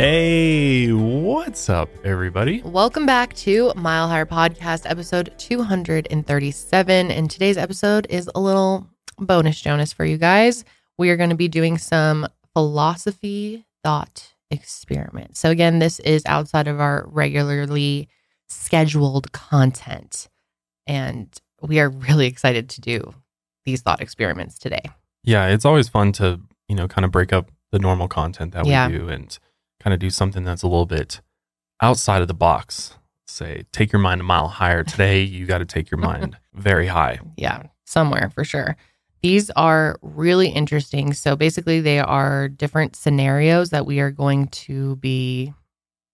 Hey, what's up, everybody? Welcome back to Mile Higher Podcast, episode 237. And today's episode is a little bonus Jonas for you guys. We are going to be doing some philosophy thought experiments. So, again, this is outside of our regularly scheduled content. And we are really excited to do these thought experiments today. Yeah, it's always fun to, you know, kind of break up the normal content that we Yeah. do and kind of do something that's a little bit outside of the box. Say, take your mind a mile higher. Today, you got to take your mind very high. yeah, somewhere for sure. These are really interesting. So basically, they are different scenarios that we are going to be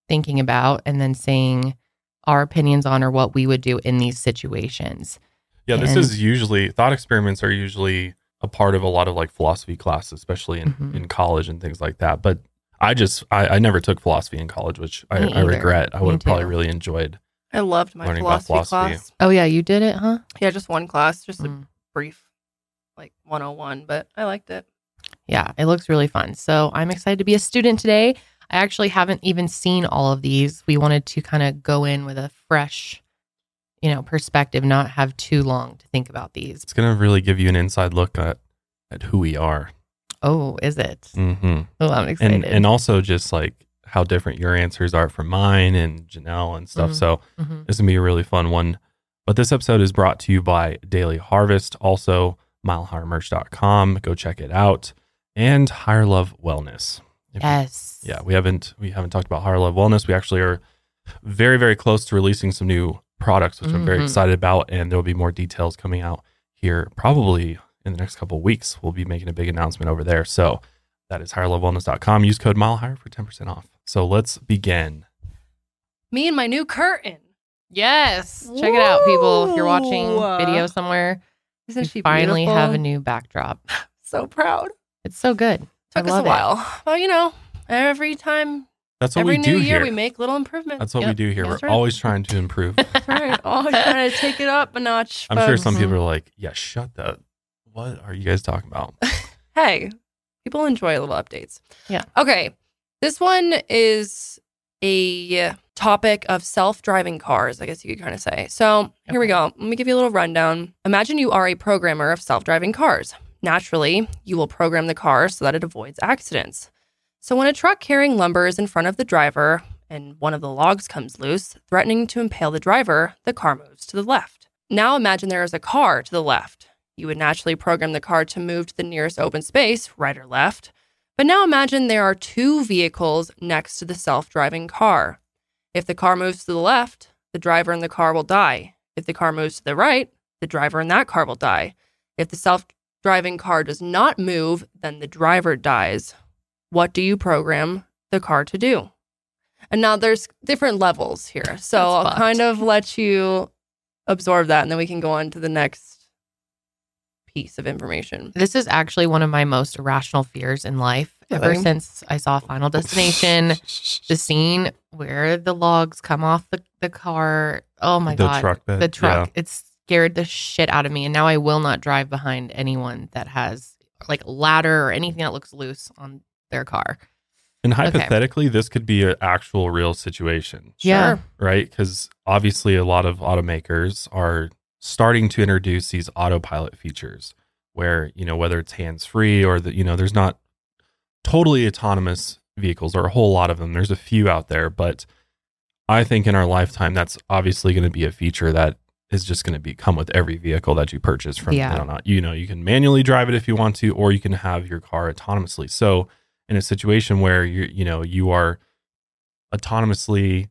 thinking about and then saying our opinions on or what we would do in these situations. Yeah, this is usually thought experiments are usually a part of a lot of like philosophy classes, especially in, Mhm. in college and things like that. But I just I, I never took philosophy in college, which I, I regret. I Me would have probably too. really enjoyed. I loved my Learning about philosophy, philosophy. class. Oh, yeah, you did it, huh? Yeah, just one class, just a Mm. brief, like 101, but I liked it. Yeah, it looks really fun. So I'm excited to be a student today. I actually haven't even seen all of these. We wanted to kind of go in with a fresh, you know, perspective, not have too long to think about these. It's gonna really give you an inside look at at who we are. Oh, is it? Mm-hmm. Oh, I'm excited. and and also just like how different your answers are from mine and Janelle and stuff. Mhm. So Mhm. this is gonna be a really fun one. But this episode is brought to you by Daily Harvest, also milehighermerch.com. Go check it out. And Higher Love Wellness. If you- Yes. yeah, we haven't we haven't talked about Higher Love Wellness. We actually are very, very close to releasing some new products, which I'm very Mhm. excited about. And there will be more details coming out here probably in the next couple of weeks. We'll be making a big announcement over there. So that is higherlovewellness.com. Use code mile higher for 10% off. So let's begin. Me and my new curtain. Yes. Check it out, people. If you're watching video somewhere, Isn't she finally beautiful? have a new backdrop. So proud. It's so good. I Took us a love it. while. Well, you know, every time, That's what every we new do year, here. we make little improvements. That's what we do here. We're right. always trying to improve. That's right. Always trying to take it up a notch. I'm sure some people are like, yeah, shut the. What are you guys talking about? hey, people enjoy little updates. Yeah. Okay. This one is a topic of self driving cars, I guess you could kind of say. So here we go. Let me give you a little rundown. Imagine you are a programmer of self driving cars. Naturally, you will program the car so that it avoids accidents. So when a truck carrying lumber is in front of the driver and one of the logs comes loose, threatening to impale the driver, the car moves to the left. Now imagine there is a car to the left. You would naturally program the car to move to the nearest open space, right or left. But now imagine there are two vehicles next to the self driving car. If the car moves to the left, the driver in the car will die. If the car moves to the right, the driver in that car will die. If the self driving car does not move, then the driver dies. What do you program the car to do? And now there's different levels here. So That's I'll fucked. kind of let you absorb that and then we can go on to the next piece of information. This is actually one of my most irrational fears in life. Ever Really? since I saw Final Destination, the scene where the logs come off the, the car. Oh my god. The god. truck bed, The truck. yeah. It scared the shit out of me. And now I will not drive behind anyone that has like ladder or anything that looks loose on their car. And Okay. hypothetically, this could be an actual real situation. Yeah. Sure. right? Because obviously, a lot of automakers are starting to introduce these autopilot features where, you know, whether it's hands free or that, you know, there's not totally autonomous vehicles or a whole lot of them. There's a few out there, but I think in our lifetime, that's obviously going to be a feature that is just going to be come with every vehicle that you purchase from Yeah. on out. You know, you can manually drive it if you want to, or you can have your car autonomously. So, in a situation where you you know you are autonomously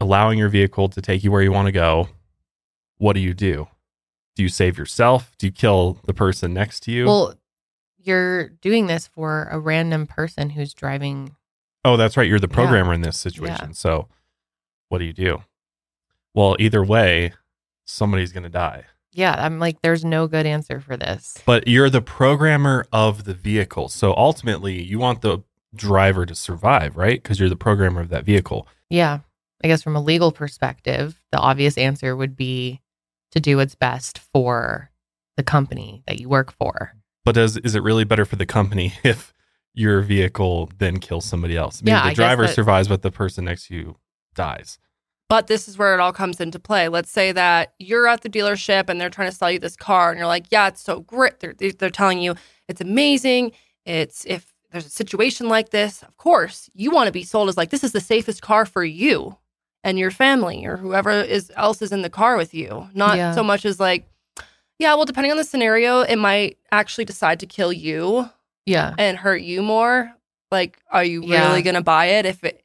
allowing your vehicle to take you where you want to go, what do you do? Do you save yourself? Do you kill the person next to you? Well, you're doing this for a random person who's driving. oh, that's right. You're the Yeah. programmer in this situation. Yeah. So, what do you do? Well, either way, somebody's going to die. Yeah, I'm like, there's no good answer for this. But you're the programmer of the vehicle. So ultimately, you want the driver to survive, right? Because you're the programmer of that vehicle. Yeah. I guess from a legal perspective, the obvious answer would be to do what's best for the company that you work for. But does is it really better for the company if your vehicle then kills somebody else. Maybe Yeah, the guess driver that- survives, but the person next to you dies. But this is where it all comes into play. Let's say that you're at the dealership and they're trying to sell you this car, and you're like, "Yeah, it's so great." They're they're telling you it's amazing. It's if there's a situation like this, of course you want to be sold as like this is the safest car for you and your family or whoever is else is in the car with you. Not Yeah. so much as like, yeah, well, depending on the scenario, it might actually decide to kill you Yeah. and hurt you more. Like, are you Yeah. really going to buy it? If it,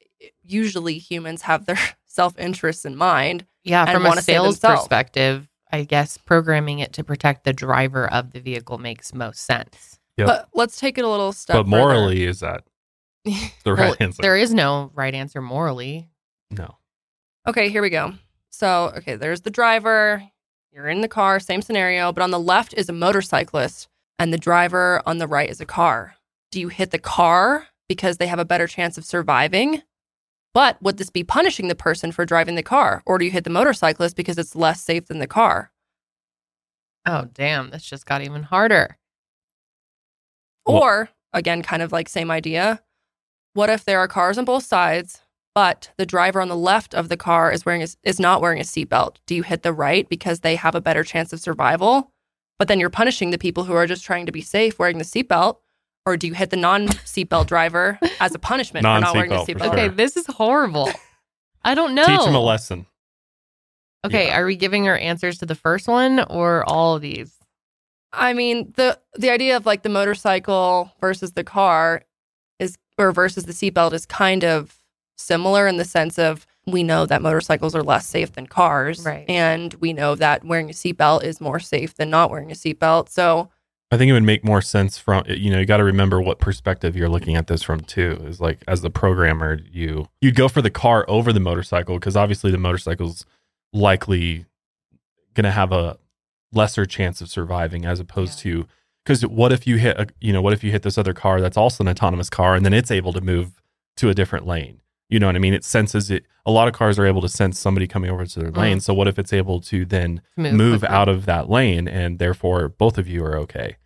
usually humans have their self interests in mind. Yeah. and From a sales perspective, I guess programming it to protect the driver of the vehicle makes most sense. Yep. But let's take it a little step. but further. morally, is that the Well, right answer? There is no right answer morally. no. Okay, here we go. So, okay, there's the driver. You're in the car, same scenario, but on the left is a motorcyclist, and the driver on the right is a car. Do you hit the car because they have a better chance of surviving? But would this be punishing the person for driving the car? Or do you hit the motorcyclist because it's less safe than the car? Oh, damn. This just got even harder. Or again, kind of like same idea. What if there are cars on both sides, but the driver on the left of the car is wearing a, is not wearing a seatbelt? Do you hit the right because they have a better chance of survival? But then you're punishing the people who are just trying to be safe wearing the seatbelt. Or do you hit the non seatbelt driver as a punishment for not wearing a Non-seatbelt, sure. Okay, this is horrible. I don't know. Teach them a lesson. Okay, Yeah. are we giving our answers to the first one or all of these? I mean, the the idea of like the motorcycle versus the car is or versus the seatbelt is kind of similar in the sense of we know that motorcycles are less safe than cars. Right. And we know that wearing a seatbelt is more safe than not wearing a seatbelt. So I think it would make more sense from you know you got to remember what perspective you're looking at this from too. Is like as the programmer, you you'd go for the car over the motorcycle because obviously the motorcycle's likely gonna have a lesser chance of surviving as opposed to because what if you hit a you know what if you hit this other car that's also an autonomous car and then it's able to move to a different lane. You know what I mean? It senses it. A lot of cars are able to sense somebody coming over to their Mm. lane. So what if it's able to then Move, move out of that lane and therefore both of you are okay.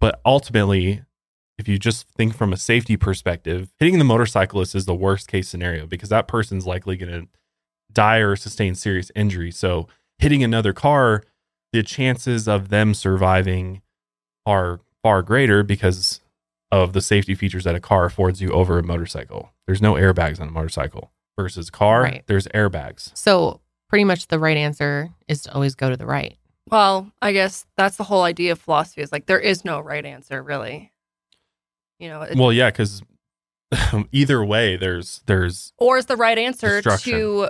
But ultimately, if you just think from a safety perspective, hitting the motorcyclist is the worst case scenario because that person's likely going to die or sustain serious injury. So hitting another car, the chances of them surviving are far greater because of the safety features that a car affords you over a motorcycle. There's no airbags on a motorcycle versus car, Right. there's airbags. So, pretty much the right answer is to always go to the right. well, I guess that's the whole idea of philosophy is like there is no right answer really. You know, it- Well, yeah, because either way, there's there's or is the right answer to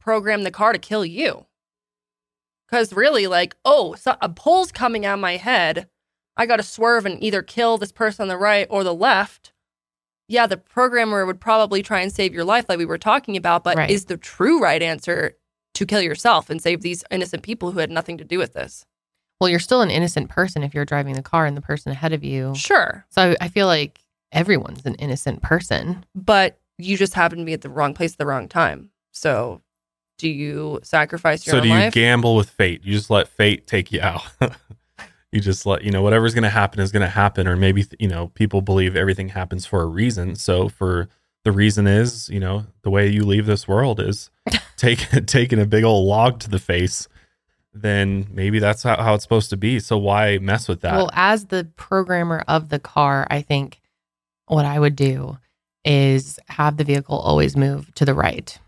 program the car to kill you? Because really, like, oh, so a pole's coming out my head. I got to swerve and either kill this person on the right or the left. Yeah, the programmer would probably try and save your life, like we were talking about. But Right. is the true right answer to kill yourself and save these innocent people who had nothing to do with this? Well, you're still an innocent person if you're driving the car and the person ahead of you. Sure, So, I feel like everyone's an innocent person. but you just happen to be at the wrong place at the wrong time. So, do you sacrifice your life? so do you life? gamble with fate? You just let fate take you out. you just let you know whatever's going to happen is going to happen, or maybe you know people believe everything happens for a reason. So for the reason is you know the way you leave this world is take, taking a big old log to the face. Then maybe that's how, how it's supposed to be. So why mess with that? Well, as the programmer of the car, I think what I would do is have the vehicle always move to the right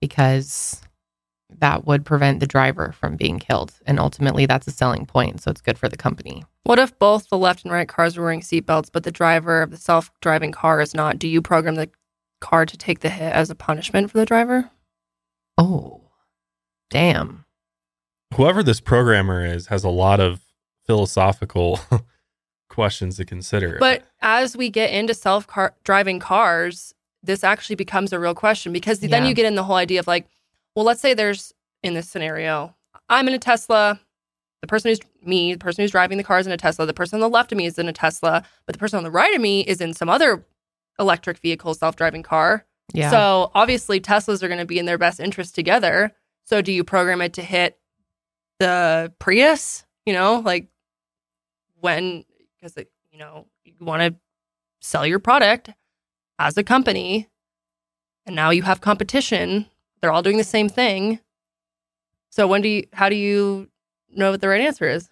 because that would prevent the driver from being killed. And ultimately, that's a selling point. So it's good for the company. What if both the left and right cars are wearing seatbelts, but the driver of the self driving car is not? Do you program the car to take the hit as a punishment for the driver? Oh, damn. Whoever this programmer is has a lot of philosophical questions to consider. But as we get into self driving cars, this actually becomes a real question because then you get in the whole idea of like, well, let's say there's in this scenario, I'm in a Tesla. The person who's me, the person who's driving the car is in a Tesla. The person on the left of me is in a Tesla, but the person on the right of me is in some other electric vehicle, self driving car. Yeah. So obviously Teslas are going to be in their best interest together. So do you program it to hit the Prius? You know, like when because you know you want to sell your product as a company, and now you have competition. They're all doing the same thing. So when do you? How do you know what the right answer is?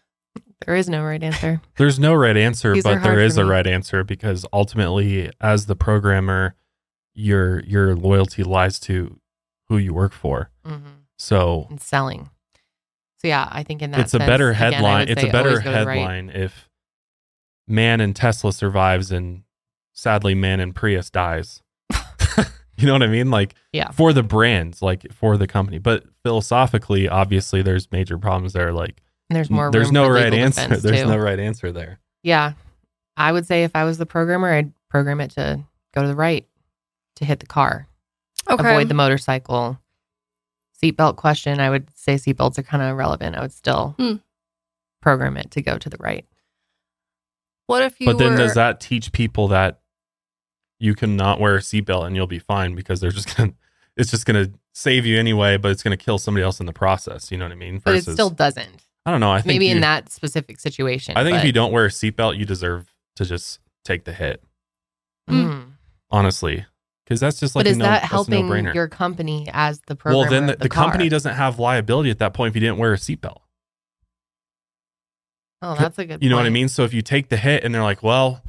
There is no right answer. There's no right answer, These but there hard is for a right answer because ultimately, as the programmer, your your loyalty lies to who you work for. hmm So And selling. So yeah, I think in that it's a better headline. would it's a better always go to the right. headline if man in Tesla survives and sadly man in Prius dies. You know what I mean? Like Yeah. for the brands, like for the company. But philosophically, obviously there's major problems there. Like And there's more. there's no right answer. defense, There's no right answer there. Yeah. I would say if I was the programmer, I'd program it to go to the right to hit the car, avoid the motorcycle. Seatbelt question, I would say seatbelts are kind of irrelevant. I would still Hmm. program it to go to the right. What if you? But then does that teach people that you cannot wear a seatbelt and you'll be fine because they're just gonna it's just gonna save you anyway, but it's gonna kill somebody else in the process. You know what I mean? But it still doesn't. I don't know. I think Maybe you, in that specific situation. I think if you don't wear a seatbelt, you deserve to just take the hit. Mm. Honestly, because that's just like but a is no, that that's a helping no-brainer. your company as the programmer? well, then the, of the, company doesn't have liability at that point if you didn't wear a seatbelt. Oh, that's a good. You know what I mean? So if you take the hit and they're like, well,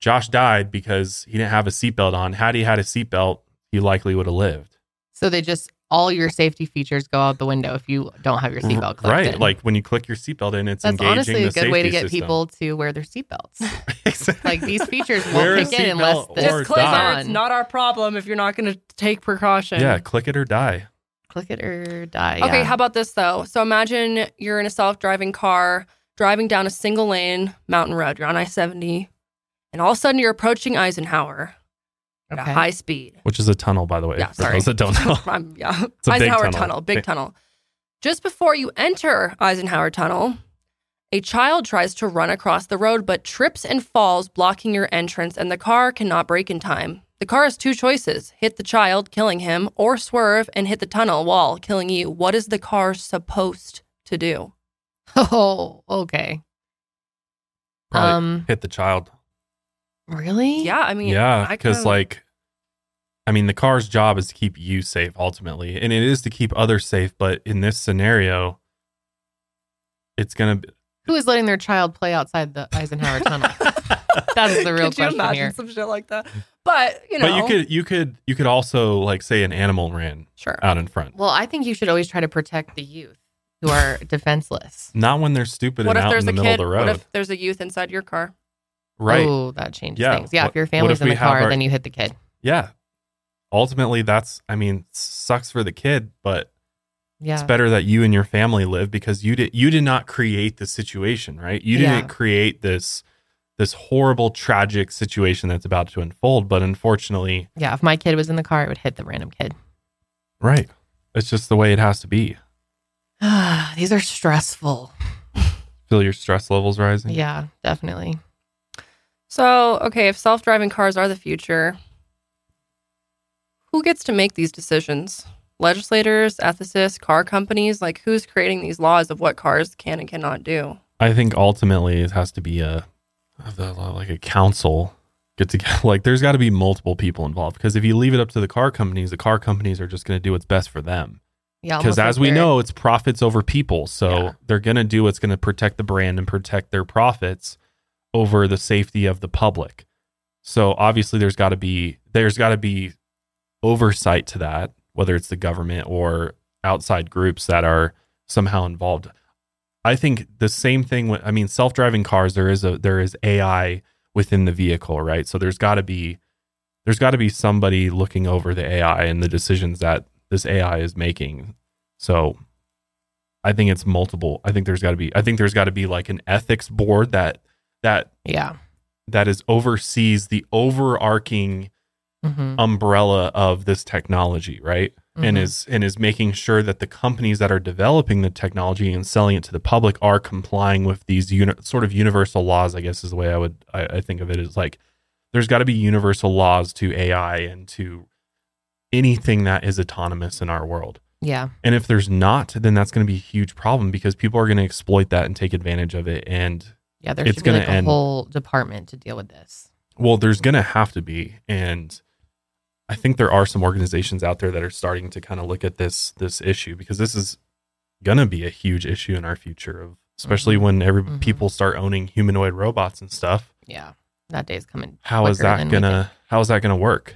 Josh died because he didn't have a seatbelt on. Had he had a seatbelt, he likely would have lived. So they just all your safety features go out the window if you don't have your seatbelt clipped right. in. Like when you click your seatbelt in, it's that's engaging honestly a the good way to get system. people to wear their seatbelts. Exactly. like these features Wear a won't kick in unless seatbelt this or just click die. it. It's not our problem if you're not going to take precaution. Yeah, click it or die. click it or die. Okay, yeah. how about this though? So imagine you're in a self-driving car driving down a single lane mountain road. You're on I-70 and all of a sudden you're approaching Eisenhower at Okay. a high speed. Which is a tunnel, by the way. Yeah, for sorry. those that don't know. I'm- yeah. a big Eisenhower tunnel. tunnel. big Big- tunnel. Just before you enter Eisenhower Tunnel, a child tries to run across the road but trips and falls, blocking your entrance, and the car cannot break in time. The car has two choices hit the child, killing him, or swerve and hit the tunnel wall, killing you. What is the car supposed to do? Oh, okay. Probably Um, hit the child. Really? Yeah, I mean, yeah, because kinda- like, I mean, the car's job is to keep you safe ultimately, and it is to keep others safe. But in this scenario, it's gonna. Be, Who is letting their child play outside the Eisenhower Tunnel? That's the real Could you question imagine here. some shit like that? But you know, but you could, you could, you could also like say an animal ran sure. out in front. Well, I think you should always try to protect the youth who are defenseless. Not when they're stupid What and if out there's in the a middle kid? of the What road. if there's a youth inside your car? Right. Oh, that changes Yeah. things. Yeah, What- if your family's if in the car, our- then you hit the kid. Yeah. Ultimately, that's. I mean, sucks for the kid, but Yeah. it's better that you and your family live because you did you did not create the situation right you didn't Yeah. create this this horrible tragic situation that's about to unfold but unfortunately Yeah. If my kid was in the car, it would hit the random kid. right it's just the way it has to be These are stressful. feel your stress levels rising Yeah, definitely. So, okay, if self driving cars are the future, who gets to make these decisions? Legislators, ethicists, car companies? Like, who's creating these laws of what cars can and cannot do? i think ultimately it has to be a the- like a council get together like there's got to be multiple people involved because if you leave it up to the car companies the car companies are just going to do what's best for them Yeah. because as like we know it's profits over people so Yeah. they're going to do what's going to protect the brand and protect their profits over the safety of the public. So obviously there's got to be there's got to be oversight to that whether it's the government or outside groups that are somehow involved. I think the same thing with i mean self-driving cars there is a there is ai within the vehicle right? So there's got to be there's got to be somebody looking over the ai and the decisions that this ai is making. So i think it's multiple i think there's got to be i think there's got to be like an ethics board that that Yeah. that is oversees the overarching Mhm. umbrella of this technology right and Mhm. is and is making sure that the companies that are developing the technology and selling it to the public are complying with these uni- sort of universal laws i guess is the way i would i, I think of it is like there's got to be universal laws to ai and to anything that is autonomous in our world Yeah. and if there's not then that's going to be a huge problem because people are going to exploit that and take advantage of it and Yeah, there It's gonna like a end- whole department to deal with this. Well, there's going to have to be, and I think there are some organizations out there that are starting to kind of look at this this issue because this is going to be a huge issue in our future of especially Mhm. when every Mhm. people start owning humanoid robots and stuff. Yeah, that day's coming. How is that going to how is that going to work?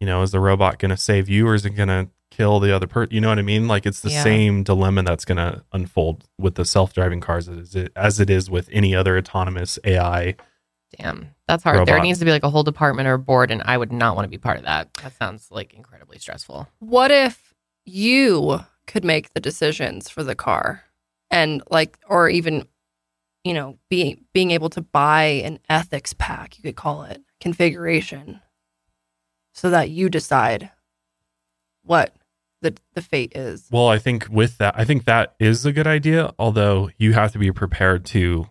You know, is the robot going to save you or is it going to kill the other person? You know what I mean? Like it's the Yeah. same dilemma that's going to unfold with the self-driving cars as it, as it is with any other autonomous AI. Damn, that's hard. There needs to be like a whole department or board, and I would not want to be part of that. That sounds like incredibly stressful. What if you could make the decisions for the car and like or even you know being being able to buy an ethics pack you could call it configuration so that you decide what the the fate is. Well, I think with that, I think that is a good idea. Although you have to be prepared to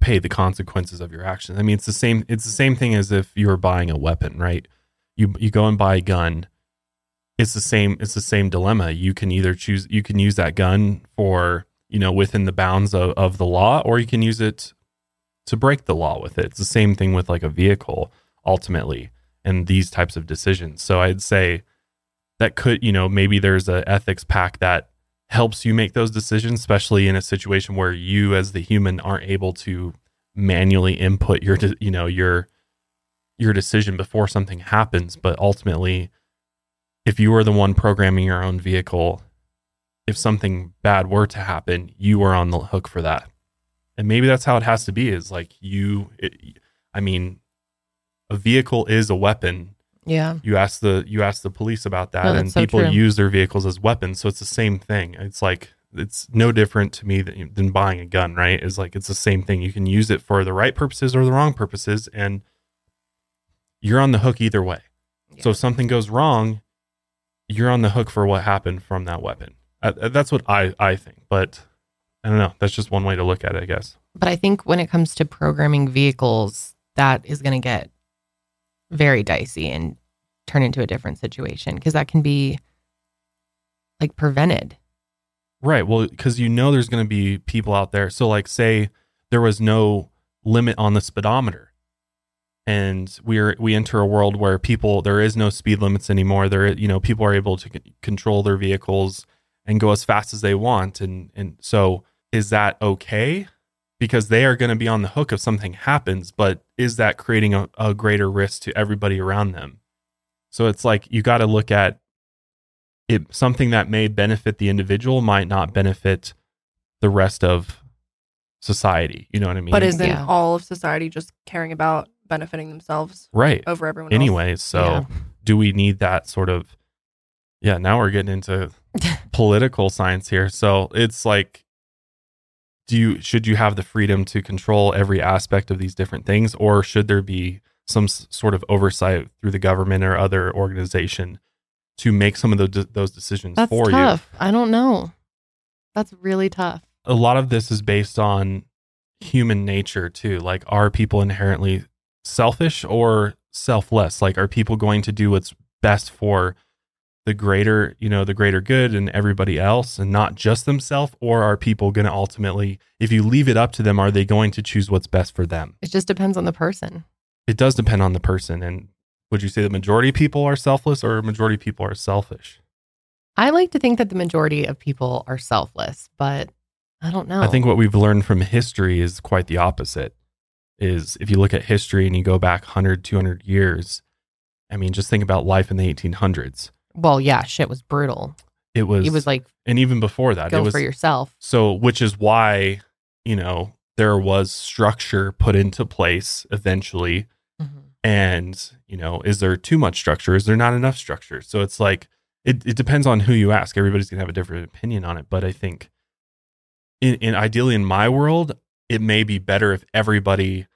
pay the consequences of your actions. I mean, it's the same. It's the same thing as if you were buying a weapon, right? You you go and buy a gun. It's the same. It's the same dilemma. You can either choose. You can use that gun for you know within the bounds of, of the law, or you can use it to break the law with it. It's the same thing with like a vehicle ultimately, and these types of decisions. So I'd say that could you know maybe there's a ethics pack that helps you make those decisions especially in a situation where you as the human aren't able to manually input your you know your your decision before something happens. But ultimately if you were the one programming your own vehicle if something bad were to happen you are on the hook for that. And maybe that's how it has to be is like you it, i mean a vehicle is a weapon Yeah, you ask the you ask the police about that No, and so people true. use their vehicles as weapons. So it's the same thing. It's like it's no different to me than, than buying a gun right? It's like it's the same thing. You can use it for the right purposes or the wrong purposes and you're on the hook either way. So if something goes wrong you're on the hook for what happened from that weapon. Uh, uh, that's what i i think but i don't know. That's just one way to look at it i guess. But I think when it comes to programming vehicles, that is going to get very dicey and turn into a different situation because that can be like prevented. Right. Well, because you know there's going to be people out there. So, like, say there was no limit on the speedometer, and we're we enter a world where people there is no speed limits anymore. There, you know, people are able to c- control their vehicles and go as fast as they want, and and so is that okay? Because they are going to be on the hook if something happens, but is that creating a, a greater risk to everybody around them? So it's like you got to look at it something that may benefit the individual might not benefit the rest of society. You know what I mean? But isn't Yeah. all of society just caring about benefiting themselves right. over everyone else? Anyways, so Yeah. do we need that sort of yeah, now we're getting into political science here. So it's like do you should you have the freedom to control every aspect of these different things or should there be some sort of oversight through the government or other organization to make some of those those decisions That's for you? tough. I don't know. That's really tough. a lot of this is based on human nature too. Like, are people inherently selfish or selfless? Like, are people going to do what's best for the greater, you know, the greater good and everybody else and not just themselves? Or are people going to ultimately, if you leave it up to them, are they going to choose what's best for them? It just depends on the person. It does depend on the person. And would you say the majority of people are selfless or majority of people are selfish? I like to think that the majority of people are selfless, but I don't know. I think what we've learned from history is quite the opposite. Is if you look at history and you go back 100, 200 years, I mean, just think about life in the 1800s. well, yeah, shit was brutal. It was, It was like and even before that, go it was for yourself. so, which is why, you know, there was structure put into place eventually. And, you know, is there too much structure? Is there not enough structure? So it's like, it, it depends on who you ask. Everybody's going to have a different opinion on it. But I think, in, in ideally in my world, it may be better if everybody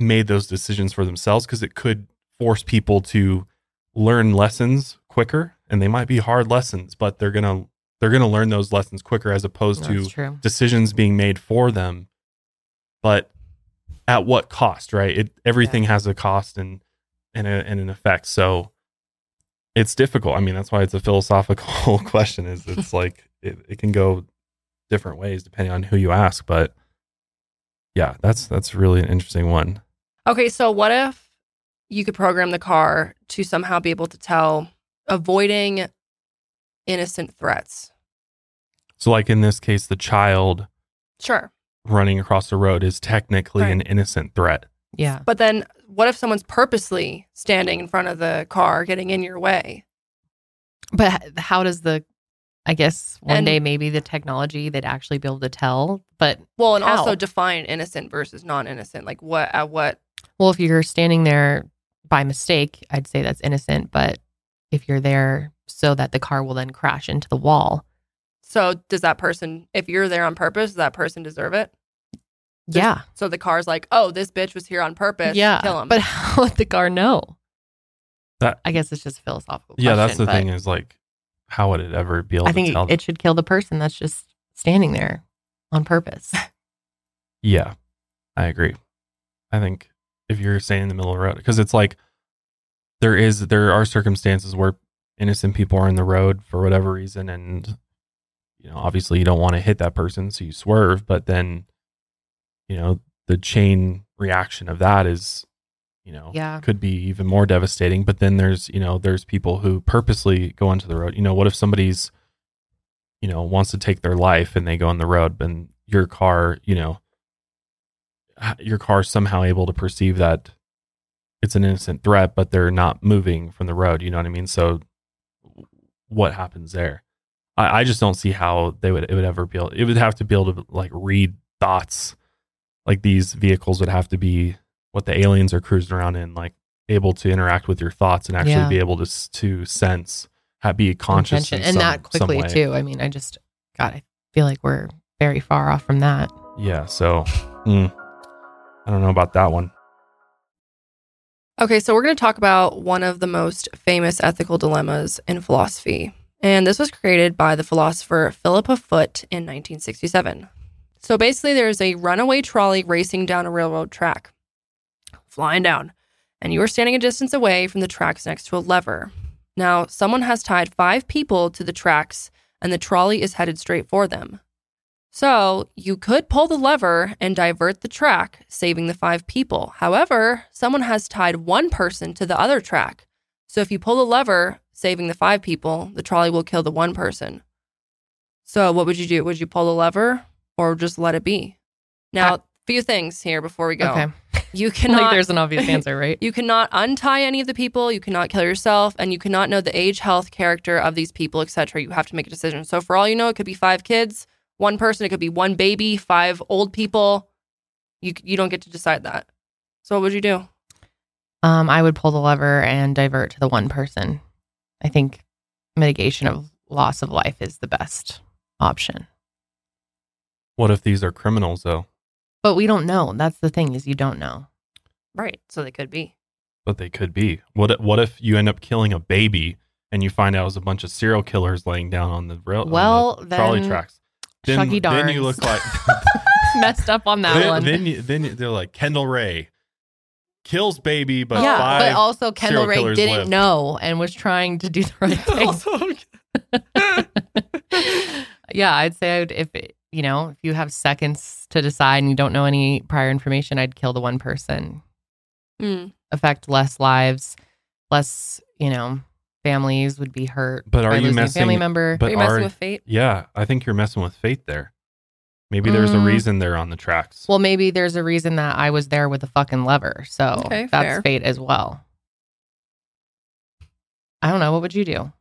made those decisions for themselves because it could force people to learn lessons quicker and they might be hard lessons but they're going to they're going to learn those lessons quicker as opposed to true. decisions being made for them but at what cost right it everything has a cost and and, a, and an effect so it's difficult i mean that's why it's a philosophical question is it's like it, it can go different ways depending on who you ask but Yeah, that's that's really an interesting one. Okay, so what if you could program the car to somehow be able to tell avoiding innocent threats? So, like in this case, the child Sure. Running across the road is technically Right. an innocent threat. Yeah. But then what if someone's purposely standing in front of the car, getting in your way? But how does the, I guess one And- day maybe the technology they'd actually be able to tell. But Well, and How? also define innocent versus non-innocent. Like what at what well, if you're standing there by mistake, I'd say that's innocent. But if you're there so that the car will then crash into the wall, so does that person if you're there on purpose, does that person deserve it? There's- yeah, So the car's like, oh, this bitch was here on purpose. yeah. Kill him. But how would the car know? That- I guess it's just a philosophical. yeah, that's the thing is like, how would it ever be able I to think tell? it should kill the person that's just standing there on purpose. yeah, I agree. I think if you're staying in the middle of the road, because it's like there is there are circumstances where innocent people are in the road for whatever reason, and you know, obviously you don't want to hit that person, so you swerve, but then you know the chain reaction of that is you know Yeah. could be even more devastating. But then there's you know there's people who purposely go onto the road. You know what if somebody's you know wants to take their life and they go on the road and your car you know your car's somehow able to perceive that it's an innocent threat but they're not moving from the road you know what i mean? So what happens there? I, I just don't see how they would it would ever be able it would have to be able to like read thoughts like these vehicles would have to be what the aliens are cruising around in like able to interact with your thoughts and actually Yeah. be able to to sense ha- be conscious in and some- that some quickly way. too. I mean, I just God, I feel like we're very far off from that. yeah so mm, i don't know about that one Okay, so we're going to talk about one of the most famous ethical dilemmas in philosophy. And this was created by the philosopher Philippa Foot in 1967. So basically, there's a runaway trolley racing down a railroad track, flying down, and you are standing a distance away from the tracks next to a lever. Now, someone has tied five people to the tracks, and the trolley is headed straight for them. So you could pull the lever and divert the track, saving the five people. However, someone has tied one person to the other track. So if you pull the lever, saving the five people, the trolley will kill the one person. So what would you do? Would you pull the lever or just let it be? Now, a few things here before we go. Okay, You like cannot there's an obvious answer, right? you cannot untie any of the people, you cannot kill yourself, and you cannot know the age, health, character of these people, etc. You have to make a decision. So for all you know, it could be five kids, one person, it could be one baby, five old people. You you don't get to decide that. So what would you do? Um, I would pull the lever and divert to the one person. I think mitigation of loss of life is the best option. What if these are criminals though But we don't know. That's the thing is you don't know. Right. So they could be. but they could be what if, what if you end up killing a baby and you find out it was a bunch of serial killers laying down on the rail on Well, the trolley tracks then, Chucky then you look like Messed up on that then, one. then, you, then you- they're like Kendall Rae kills baby, but yeah, five but also Kendall Rae didn't live. know and was trying to do the right thing. yeah, I'd say I would, if it, you know, if you have seconds to decide and you don't know any prior information, I'd kill the one person. Mm. Affect less lives, less, you know, families would be hurt. But are by you losing a messing- family member? but Are you messing are- with fate? Yeah, I think you're messing with fate there. Maybe there's a Mm. reason they're on the tracks. well, maybe there's a reason that I was there with the fucking lever, so Okay, that's fair. fate as well. I don't know. What would you do?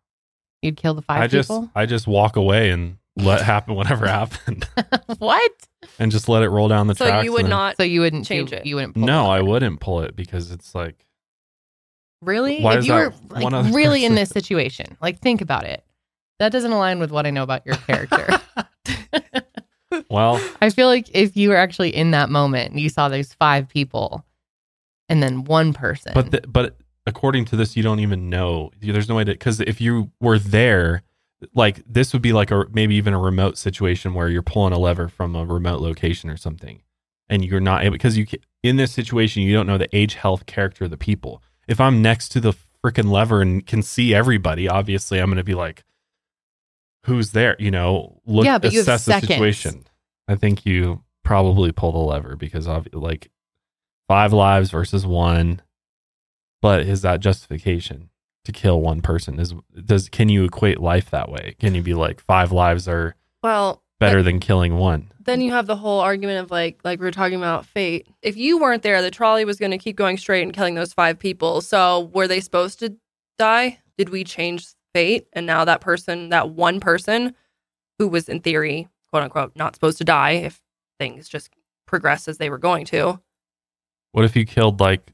You'd kill the five I just people? I just walk away and let happen whatever happened what? and just let it roll down the So tracks. you would and then- not So you wouldn't change you, it. You wouldn't. Pull the No, I wouldn't pull it because it's like Really? Why if is you were that like, one other really in person? this situation, like think about it. That doesn't align with what I know about your character. well, I feel like if you were actually in that moment and you saw those five people and then one person. but the, but according to this, you don't even know. There's no way to because if you were there, like this would be like a maybe even a remote situation where you're pulling a lever from a remote location or something, and you're not able because you in this situation you don't know the age, health, character of the people. If I'm next to the freaking lever and can see everybody, obviously I'm going to be like, who's there? You know, look, Yeah, but you assess the situation. I think you probably pull the lever because of like five lives versus one. But is that justification to kill one person? Is does can you equate life that way? Can you be like five lives are Well, better than killing one? then you have the whole argument of like like we were talking about fate. If you weren't there, the trolley was going to keep going straight and killing those five people. So were they supposed to die? Did we change fate? And now that person, that one person who was in theory, quote unquote, not supposed to die if things just progress as they were going to. What if you killed like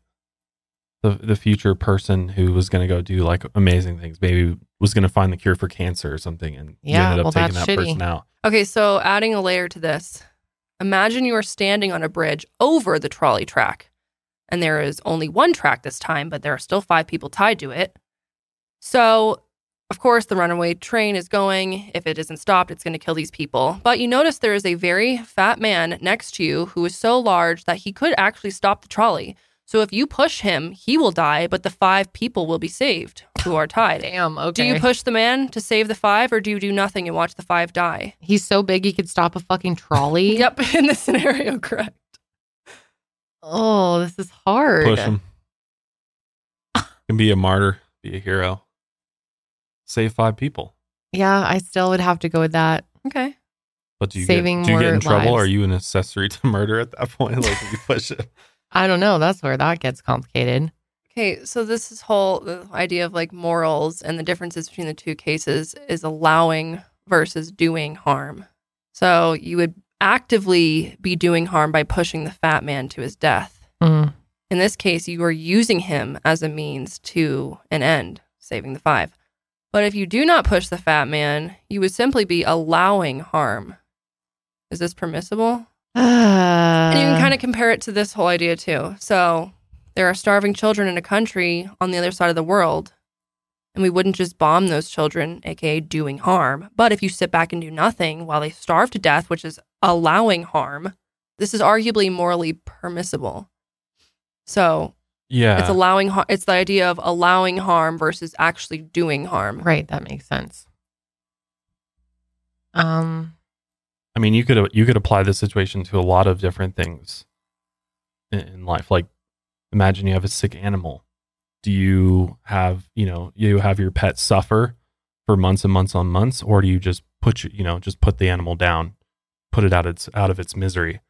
the the future person who was going to go do like amazing things? Maybe was going to find the cure for cancer or something, and you Yeah, ended up well, taking that shitty. person out. Okay, so adding a layer to this. Imagine you are standing on a bridge over the trolley track, and there is only one track this time, but there are still five people tied to it. So, of course, the runaway train is going. If it isn't stopped, it's going to kill these people. But you notice there is a very fat man next to you who is so large that he could actually stop the trolley. So, if you push him, he will die, but the five people will be saved who are tied. Damn. Okay. Do you push the man to save the five, or do you do nothing and watch the five die? He's so big he could stop a fucking trolley. Yep, in this scenario, correct. Oh, this is hard. Push him. Can be a martyr, be a hero, save five people. Yeah, I still would have to go with that. Okay. But do you Saving get, do you get in more trouble? lives. Are you an accessory to murder at that point? Like if you push it. I don't know. That's where that gets complicated. Okay, so this is whole the idea of like morals and the differences between the two cases is allowing versus doing harm. So you would actively be doing harm by pushing the fat man to his death. Mm. In this case, you are using him as a means to an end, saving the five. But if you do not push the fat man, you would simply be allowing harm. Is this permissible? And you can kind of compare it to this whole idea too. So there are starving children in a country on the other side of the world, and we wouldn't just bomb those children, aka doing harm. But if you sit back and do nothing while they starve to death, which is allowing harm, this is arguably morally permissible. So Yeah. it's allowing har- it's the idea of allowing harm versus actually doing harm. right. That makes sense. Um. I mean, you could you could apply this situation to a lot of different things in, in life. Like, imagine you have a sick animal. Do you have you know you have your pet suffer for months and months on months, or do you just put your, you know just put the animal down, put it out its out of its misery?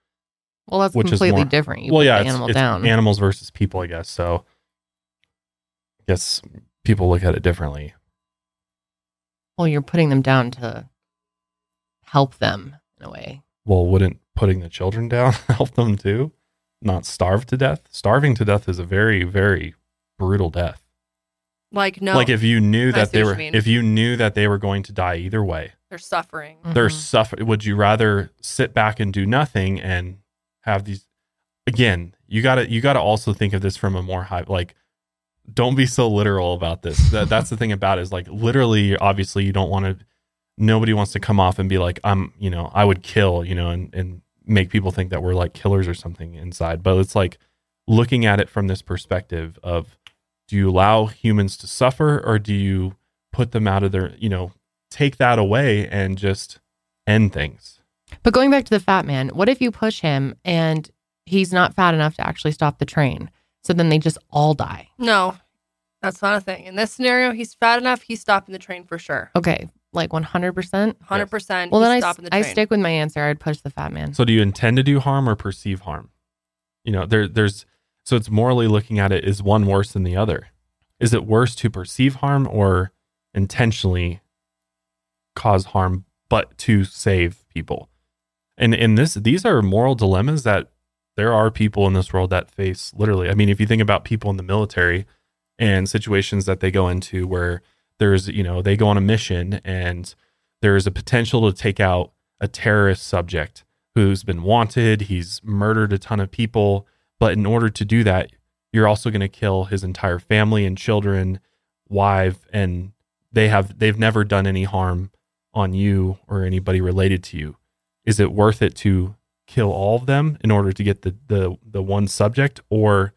Well, that's Which is completely more- different. You well, put yeah, the it's, animal it's down. animals versus people, I guess. So, I guess people look at it differently. well, you're putting them down to help them in a way. Well, wouldn't putting the children down help them too? Not starve to death. Starving to death is a very, very brutal death. Like no, Like if you knew that they were, if you knew that they were going to die either way, they're suffering. they're Mhm. suffer. Would you rather sit back and do nothing and have these? Again, you gotta you gotta also think of this from a more high like. Don't be so literal about this. That that's the thing about it is like literally. Obviously, you don't want to. Nobody wants to come off and be like, I'm, you know, I would kill, you know, and and make people think that we're like killers or something inside. But it's like looking at it from this perspective of, do you allow humans to suffer or do you put them out of their, you know, take that away and just end things. But going back to the fat man, what if you push him and he's not fat enough to actually stop the train? So then they just all die. No, that's not a thing. In this scenario, he's fat enough. He's stopping the train for sure. Okay, like 100%. Hundred percent. Well, then I, he's s- stopping the I train. stick with my answer. I'd push the fat man. So do you intend to do harm or perceive harm? You know, there there's so it's morally looking at it is one worse than the other. Is it worse to perceive harm or intentionally cause harm but to save people? And in this these are moral dilemmas that there are people in this world that face literally. I mean, if you think about people in the military and situations that they go into where there's, you know, they go on a mission and there's a potential to take out a terrorist subject who's been wanted, he's murdered a ton of people, but in order to do that, you're also going to kill his entire family and children, wife, and they have they've never done any harm on you or anybody related to you. Is it worth it to kill all of them in order to get the the the one subject or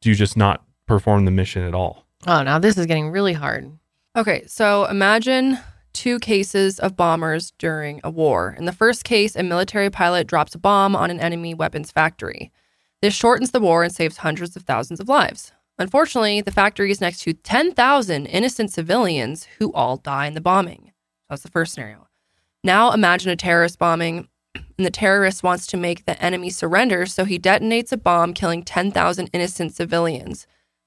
do you just not perform the mission at all? Oh, now this is getting really hard. Okay, so imagine two cases of bombers during a war. In the first case, a military pilot drops a bomb on an enemy weapons factory. This shortens the war and saves hundreds of thousands of lives. Unfortunately, the factory is next to 10,000 innocent civilians who all die in the bombing. That's the first scenario. Now imagine a terrorist bombing, and the terrorist wants to make the enemy surrender, so he detonates a bomb, killing 10,000 innocent civilians.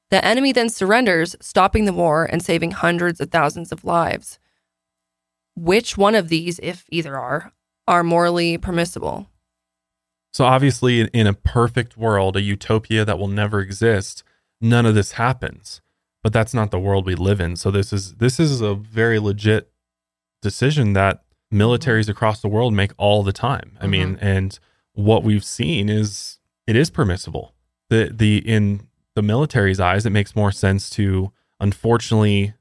The enemy then surrenders, stopping the war and saving hundreds of thousands of lives. Which one of these, if either are, are morally permissible? So obviously, in, a perfect world, a utopia that will never exist, none of this happens. But that's not the world we live in. So this is this is a very legit decision that militaries across the world make all the time. I mean, mm-hmm. and what we've seen is it is permissible. The the in the military's eyes, it makes more sense to unfortunately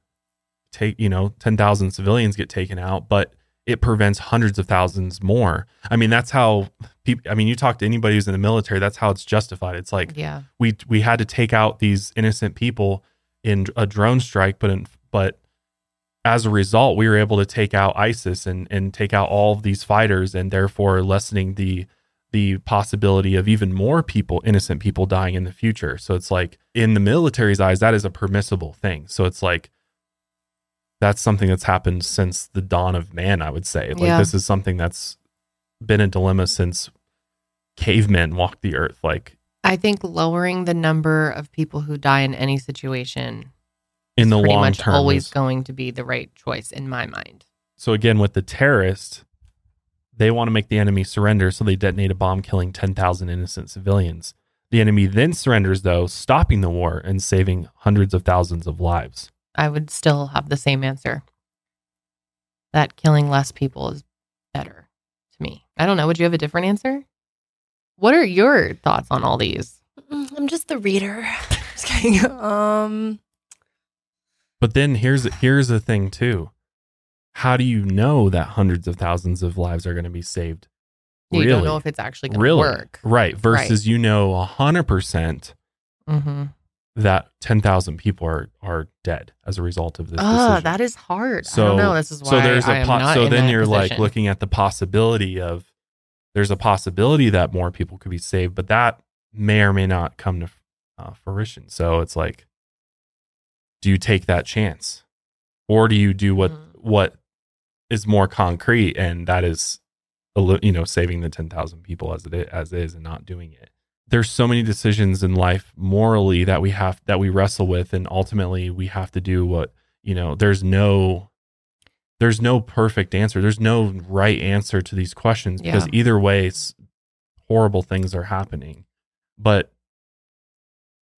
take, you know, 10,000 civilians get taken out, but it prevents hundreds of thousands more. I mean, that's how people I mean, you talk to anybody who's in the military, that's how it's justified. It's like Yeah. we we had to take out these innocent people in a drone strike, but in, but as a result, we were able to take out ISIS and and take out all of these fighters, and therefore lessening the the possibility of even more people, innocent people, dying in the future. So it's like in the military's eyes, that is a permissible thing. So it's like that's something that's happened since the dawn of man. I would say like Yeah. this is something that's been a dilemma since cavemen walked the earth. Like I think lowering the number of people who die in any situation in the long much term, always is- going to be the right choice in my mind. So again, with the terrorist, they want to make the enemy surrender, so they detonate a bomb, killing ten thousand innocent civilians. The enemy then surrenders, though, stopping the war and saving hundreds of thousands of lives. I would still have the same answer. That killing less people is better to me. I don't know. Would you have a different answer? What are your thoughts on all these? Mm, I'm just the reader. just kidding. Um, But then here's here's the thing too. How do you know that hundreds of thousands of lives are going to be saved? You really, don't know if it's actually going to really, work. right? Versus you know hundred percent Mm-hmm. that ten thousand people are are dead as a result of this. Oh, decision. that is hard. I So don't know. This is why so there's I a po- so then you're like looking at the possibility of there's a possibility that more people could be saved, but that may or may not come to uh, fruition. So it's like, do you take that chance, or do you do what Mhm. what is more concrete, and that is, you know, saving the ten thousand people as it is, as is, and not doing it. There's so many decisions in life morally that we have that we wrestle with, and ultimately we have to do what you know. There's no there's no perfect answer. There's no right answer to these questions because either way, horrible things are happening. But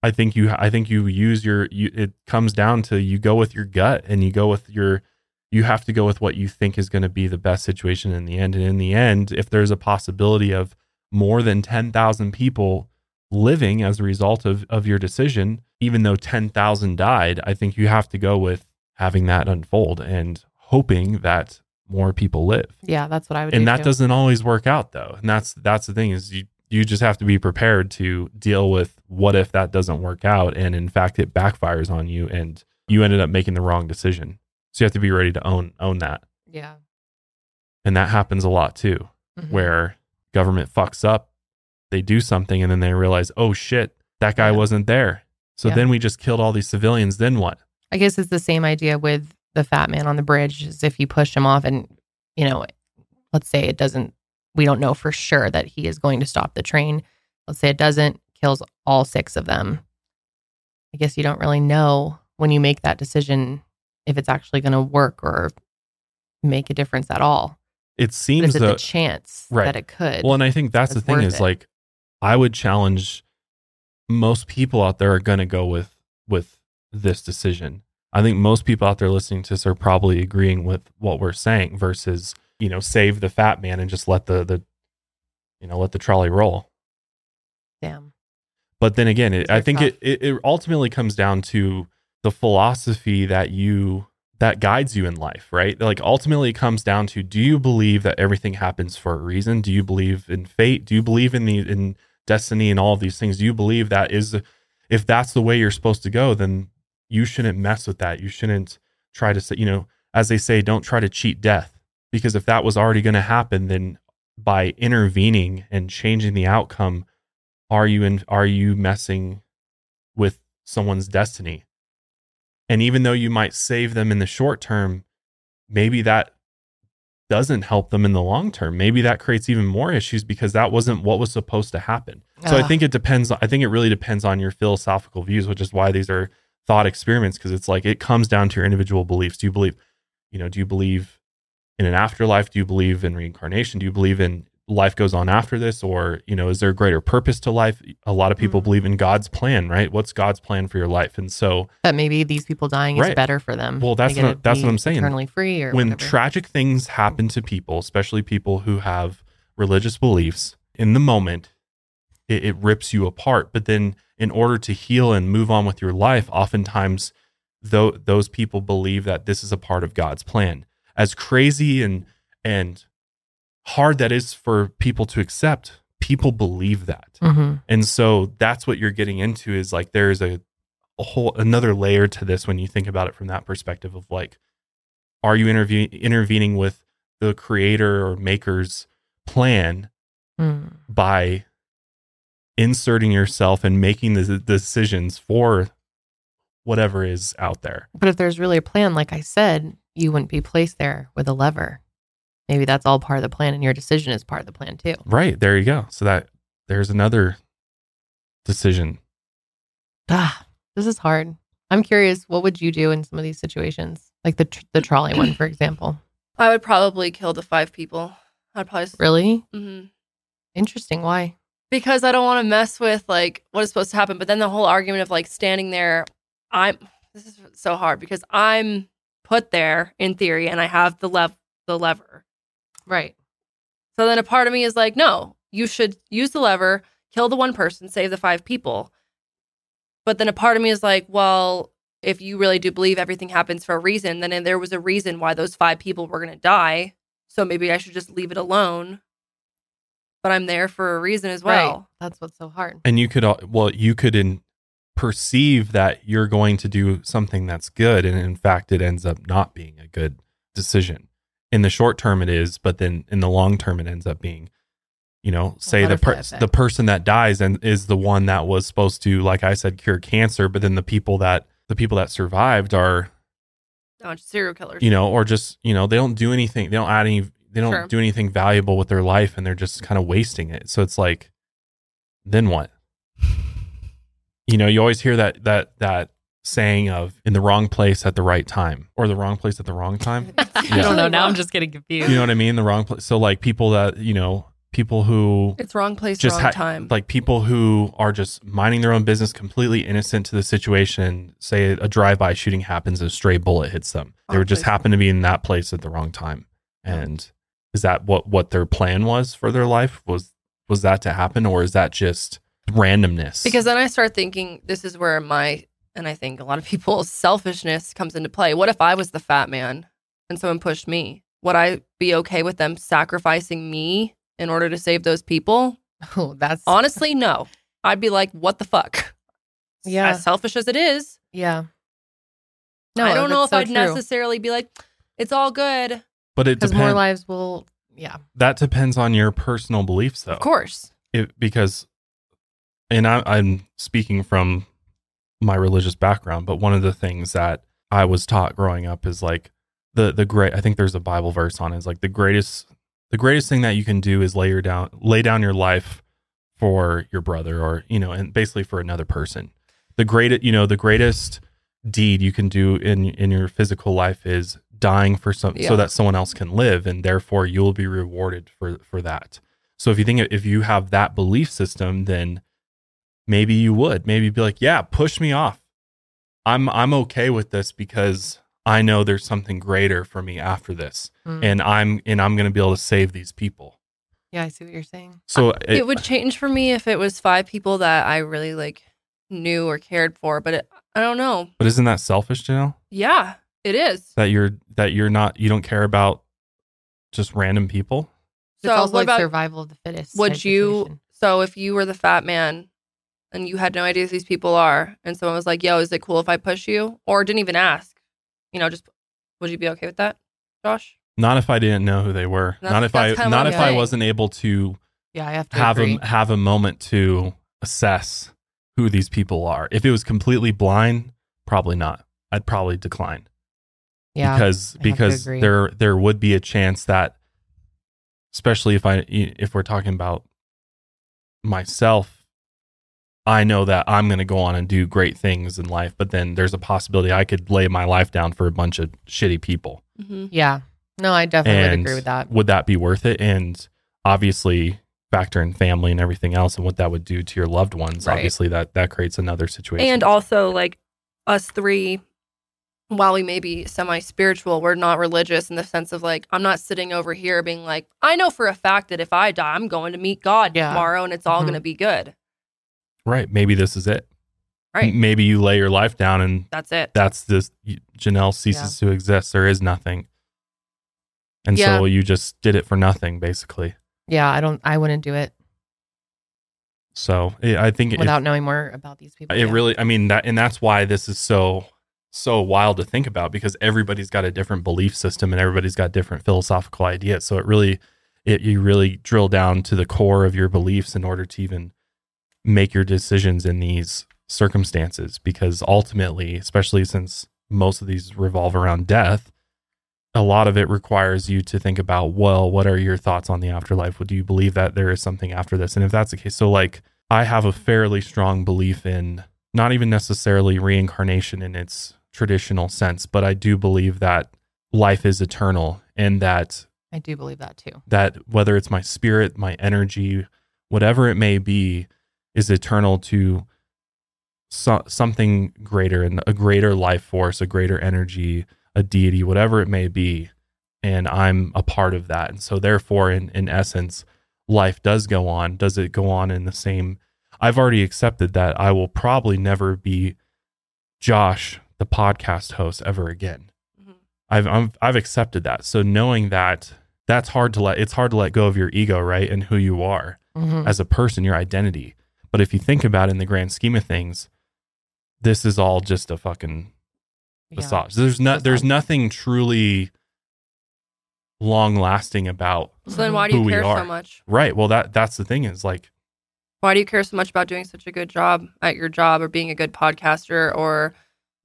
I think you, I think you use your. You, it comes down to you go with your gut and you go with your. You have to go with what you think is going to be the best situation in the end. And in the end, if there's a possibility of more than ten thousand people living as a result of of your decision, even though ten thousand died, I think you have to go with having that unfold and hoping that more people live. yeah, that's what I would. And do that too. doesn't always work out though. And that's that's the thing is you you just have to be prepared to deal with what if that doesn't work out and in fact it backfires on you and you ended up making the wrong decision. So you have to be ready to own own that. Yeah. And that happens a lot too Mhm. where government fucks up, they do something and then they realize, "Oh shit, that guy Yeah. wasn't there." So Yeah. then we just killed all these civilians, then what? I guess it's the same idea with the fat man on the bridge. As if you push him off, and you know, let's say it doesn't. We don't know for sure that he is going to stop the train. Let's say it doesn't, kills all six of them. I guess you don't really know when you make that decision if it's actually going to work or make a difference at all. It seems that the chance Right. that it could? Well, and I think that's the thing is it. like I would challenge most people out there are going to go with with this decision. I think most people out there listening to this are probably agreeing with what we're saying versus, you know, save the fat man and just let the the you know, let the trolley roll. Damn. But then again, it, I think tough. it it ultimately comes down to the philosophy that you that guides you in life, right? Like ultimately it comes down to do you believe that everything happens for a reason? Do you believe in fate? Do you believe in the in destiny and all of these things? Do you believe that is if that's the way you're supposed to go, then you shouldn't mess with that. You shouldn't try to say, you know, as they say, don't try to cheat death. Because if that was already going to happen, then by intervening and changing the outcome, are you in, are you messing with someone's destiny? And even though you might save them in the short term, maybe that doesn't help them in the long term. Maybe that creates even more issues because that wasn't what was supposed to happen. So I ah. think it depends. I think it really depends on your philosophical views, which is why these are thought experiments because it's like it comes down to your individual beliefs. Do you believe, you know, do you believe in an afterlife? Do you believe in reincarnation? Do you believe in life goes on after this? Or, you know, is there a greater purpose to life? A lot of people Mhm. believe in God's plan, right? What's God's plan for your life? And so that maybe these people dying is better for them. Well, that's what, that's what I'm saying. Eternally free, or when whatever. tragic things happen to people, especially people who have religious beliefs, in the moment, it, it rips you apart. But then, in order to heal and move on with your life, oftentimes tho- those people believe that this is a part of God's plan. As crazy and and hard that is for people to accept, people believe that. Mhm. And so that's what you're getting into is like there's a, a whole another layer to this when you think about it from that perspective of like, are you interve- intervening with the creator or maker's plan Mm. by inserting yourself and making the decisions for whatever is out there? But if there's really a plan, like I said, you wouldn't be placed there with a lever. Maybe that's all part of the plan, and your decision is part of the plan too. Right. There you go. So that there's another decision. Ah, this is hard. I'm curious. What would you do in some of these situations, like the tr- the trolley one, for example? I would probably kill the five people. I'd probably s- Really Mhm. interesting. Why? because I don't want to mess with like what is supposed to happen. But then the whole argument of like standing there, I'm this is so hard because I'm put there in theory and I have the lev the lever. Right. So then a part of me is like, no, you should use the lever, kill the one person, save the five people. But then a part of me is like, well, if you really do believe everything happens for a reason, then there was a reason why those five people were going to die. So maybe I should just leave it alone. But I'm there for a reason as well. Right. That's what's so hard. and you could al- well you could in, perceive that you're going to do something that's good and in fact it ends up not being a good decision in the short term it is but then in the long term it ends up being you know say the per- the person that dies and is the one that was supposed to like i said cure cancer but then the people that the people that survived are of serial killers. you know or just you know they don't do anything they don't add any they don't Sure. do anything valuable with their life and they're just kind of wasting it so it's like then what you know you always hear that that that saying of in the wrong place at the right time or the wrong place at the wrong time I don't know. Now I'm just getting confused. you know what i mean the wrong place so like people that you know people who It's wrong place, just wrong ha- time. like people who are just minding their own business completely innocent to the situation say a drive-by shooting happens a stray bullet hits them they Wrong would just place. happen to be in that place at the wrong time and is that what what their plan was for their life was was that to happen or is that just randomness Because then I start thinking this is where my and I think a lot of people's selfishness comes into play. What if I was the fat man and someone pushed me? Would I be okay with them sacrificing me in order to save those people? Oh, that's Honestly, no. I'd be like, what the fuck? Yeah. As selfish as it is, yeah. No, I don't know if that's I'd true. necessarily be like, it's all good. but it because more lives will. Yeah. that depends on your personal beliefs though Of course. it, because and I, i'm speaking from my religious background but one of the things that i was taught growing up is like the the great i think there's a bible verse on it is like the greatest the greatest thing that you can do is lay your down lay down your life for your brother or you know and basically for another person the greatest you know the greatest deed you can do in in your physical life is dying for some Yeah. so that someone else can live and therefore you'll be rewarded for for that so if you think if you have that belief system then maybe you would maybe be like yeah push me off i'm i'm okay with this because i know there's something greater for me after this Mm. and i'm and i'm going to be able to save these people yeah, I see what you're saying. so It, would change for me if it was five people that I really like knew or cared for, but it, I don't know. but isn't that selfish Janelle? Yeah, it is. that you're that you're not you don't care about just random people It's So also what like about survival of the fittest. would you so if you were the fat man and you had no idea who these people are and someone was like yo is it cool if i push you or didn't even ask you know just Would you be okay with that, Josh? Not if I didn't know who they were. That's- not if I kinda not if I'm I saying. wasn't able to Yeah, I have to have agree. a have a moment to assess who these people are. If it was completely blind, probably not. I'd probably decline. yeah, because I because there there would be a chance that especially if I if we're talking about myself I know that I'm going to go on and do great things in life but then there's a possibility I could lay my life down for a bunch of shitty people Mm-hmm. yeah. No, I definitely would agree with that. would that be worth it and obviously factor in family and everything else and what that would do to your loved ones Right. obviously that that creates another situation And also, like us three, while we may be semi spiritual, we're not religious in the sense of like, I'm not sitting over here being like, I know for a fact that if I die, I'm going to meet God Yeah. tomorrow and it's all Mhm. going to be good. Right maybe this is it Right. Maybe you lay your life down and That's it. that's this Janelle ceases to exist. There is nothing. And Yeah. so you just did it for nothing, basically. Yeah, I don't. I wouldn't do it So I think it, without knowing more about these people. it yeah. really, I mean, that, and that's why this is so, so wild to think about because everybody's got a different belief system and everybody's got different philosophical ideas. So it really, it, you really drill down to the core of your beliefs in order to even make your decisions in these circumstances because ultimately, especially since most of these revolve around death, a lot of it requires you to think about, well, what are your thoughts on the afterlife? Would you believe that there is something after this? And if that's the case, so like I have a fairly strong belief in not even necessarily reincarnation in its traditional sense, but I do believe that life is eternal and that I do believe that too. that whether it's my spirit, my energy, whatever it may be, is eternal to so, something greater and a greater life force, a greater energy, a deity, whatever it may be. And I'm a part of that. And so, therefore, in, in essence, life does go on. Does it go on in the same? I've already accepted that I will probably never be Josh, the podcast host, ever again. Mhm. I've I'm, I've accepted that. So knowing that that's hard to let it's hard to let go of your ego, right, and who you are Mhm. as a person, your identity. But if you think about it in the grand scheme of things, this is all just a fucking Yeah. massage. There's not there's nothing truly long lasting about So then why do you care so much? right. Well that that's the thing is like Why do you care so much about doing such a good job at your job or being a good podcaster or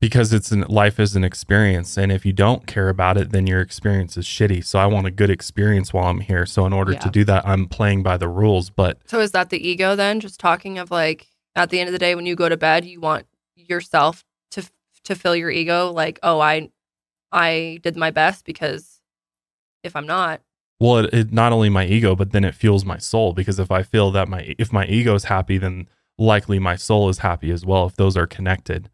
because it's an life is an experience and if you don't care about it then your experience is shitty. So i want a good experience while i'm here. So in order to do that i'm playing by the rules but so is that the ego then? Just talking of like at the end of the day when you go to bed, you want yourself to to fill your ego like, "Oh, I I did my best because if I'm not, well it, it not only my ego but then it fuels my soul because if i feel that my if my ego is happy then likely my soul is happy as well if those are connected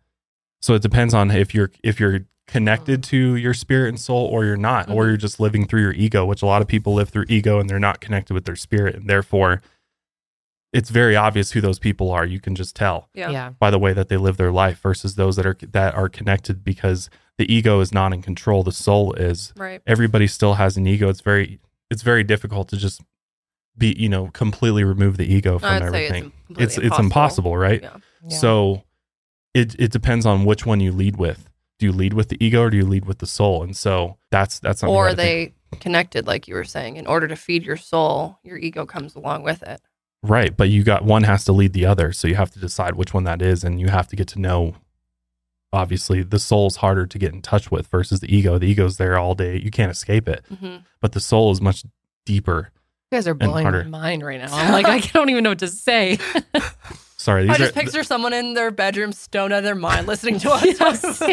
so it depends on if you're if you're connected to your spirit and soul or you're not or Mhm. you're just living through your ego which a lot of people live through ego and they're not connected with their spirit and therefore it's very obvious who those people are you can just tell yeah. Yeah. by the way that they live their life versus those that are that are connected because the ego is not in control the soul is Right. everybody still has an ego it's very it's very difficult to just be you know completely remove the ego from I'd say everything it's it's it's impossible right Yeah. Yeah. so it it depends on which one you lead with do you lead with the ego or do you lead with the soul and so that's that's something Or I are think- they connected like you were saying? In order to feed your soul, your ego comes along with it. right but you got one has to lead the other so you have to decide which one that is and you have to get to know obviously the soul's harder to get in touch with versus the ego the ego's there all day you can't escape it hmm but the soul is much deeper You guys are blowing my mind right now. I'm like, I don't even know what to say. sorry these I are just picture someone in their bedroom, stoned out of their mind, listening to us.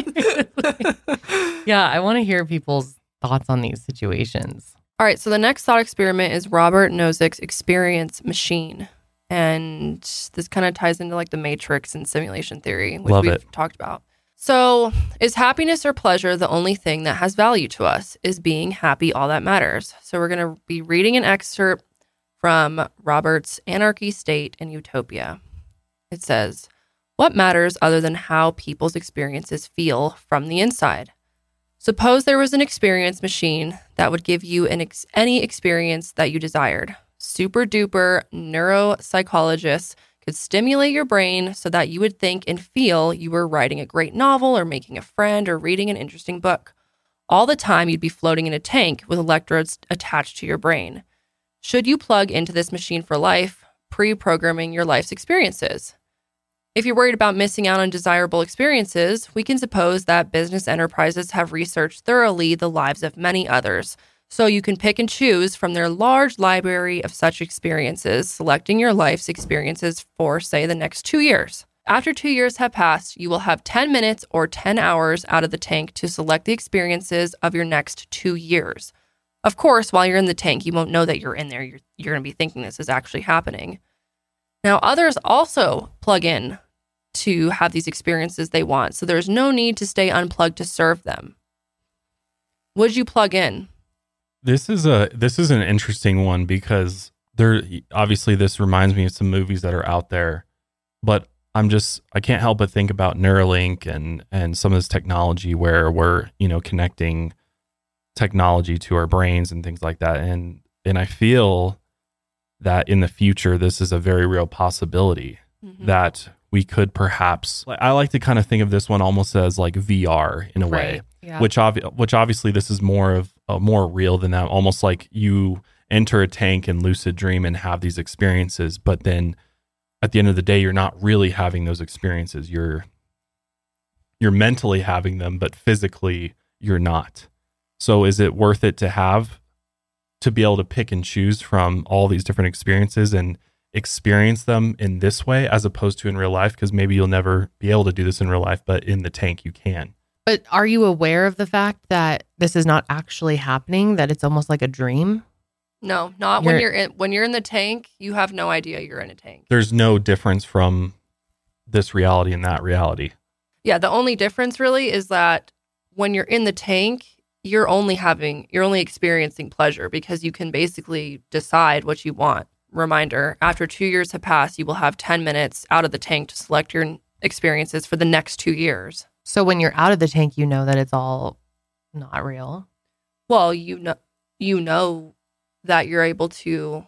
Yeah, yeah, I want to hear people's thoughts on these situations. All right, so the next thought experiment is Robert Nozick's experience machine. And this kind of ties into like the matrix and simulation theory, which Love we've it. talked about. So, is happiness or pleasure the only thing that has value to us? Is being happy all that matters? So, we're going to be reading an excerpt from Robert's Anarchy, State, and Utopia. It says, What matters other than how people's experiences feel from the inside? Suppose there was an experience machine that would give you an ex- any experience that you desired. Super duper neuropsychologists could stimulate your brain so that you would think and feel you were writing a great novel or making a friend or reading an interesting book. All the time, you'd be floating in a tank with electrodes attached to your brain. Should you plug into this machine for life, pre programming your life's experiences? If you're worried about missing out on desirable experiences, we can suppose that business enterprises have researched thoroughly the lives of many others, so you can pick and choose from their large library of such experiences, selecting your life's experiences for, say, the next two years. After two years have passed, you will have 10 minutes or 10 hours out of the tank to select the experiences of your next two years. Of course, while you're in the tank, you won't know that you're in there. You're, you're going to be thinking this is actually happening. Now, others also plug in to have these experiences they want. So there's no need to stay unplugged to serve them. Would you plug in? This is a this is an interesting one because there obviously this reminds me of some movies that are out there, but I'm just I can't help but think about Neuralink and and some of this technology where we're you know connecting technology to our brains and things like that and and I feel that in the future this is a very real possibility mm-hmm. that we could perhaps I like to kind of think of this one almost as like VR in a right. way, yeah. which obvi- which obviously this is more of uh, more real than that, almost like you enter a tank and lucid dream and have these experiences, but then at the end of the day you're not really having those experiences. You're you're mentally having them, but physically you're not. So is it worth it to have to be able to pick and choose from all these different experiences and experience them in this way as opposed to in real life because maybe you'll never be able to do this in real life but in the tank you can. But are you aware of the fact that this is not actually happening that it's almost like a dream? No not you're, when you're in when you're in the tank you have no idea you're in a tank. There's no difference from this reality and that reality. Yeah the only difference really is that when you're in the tank you're only having you're only experiencing pleasure because you can basically decide what you want reminder after two years have passed, you will have 10 minutes out of the tank to select your experiences for the next two years. So when you're out of the tank, you know that it's all not real. Well, you know, you know that you're able to,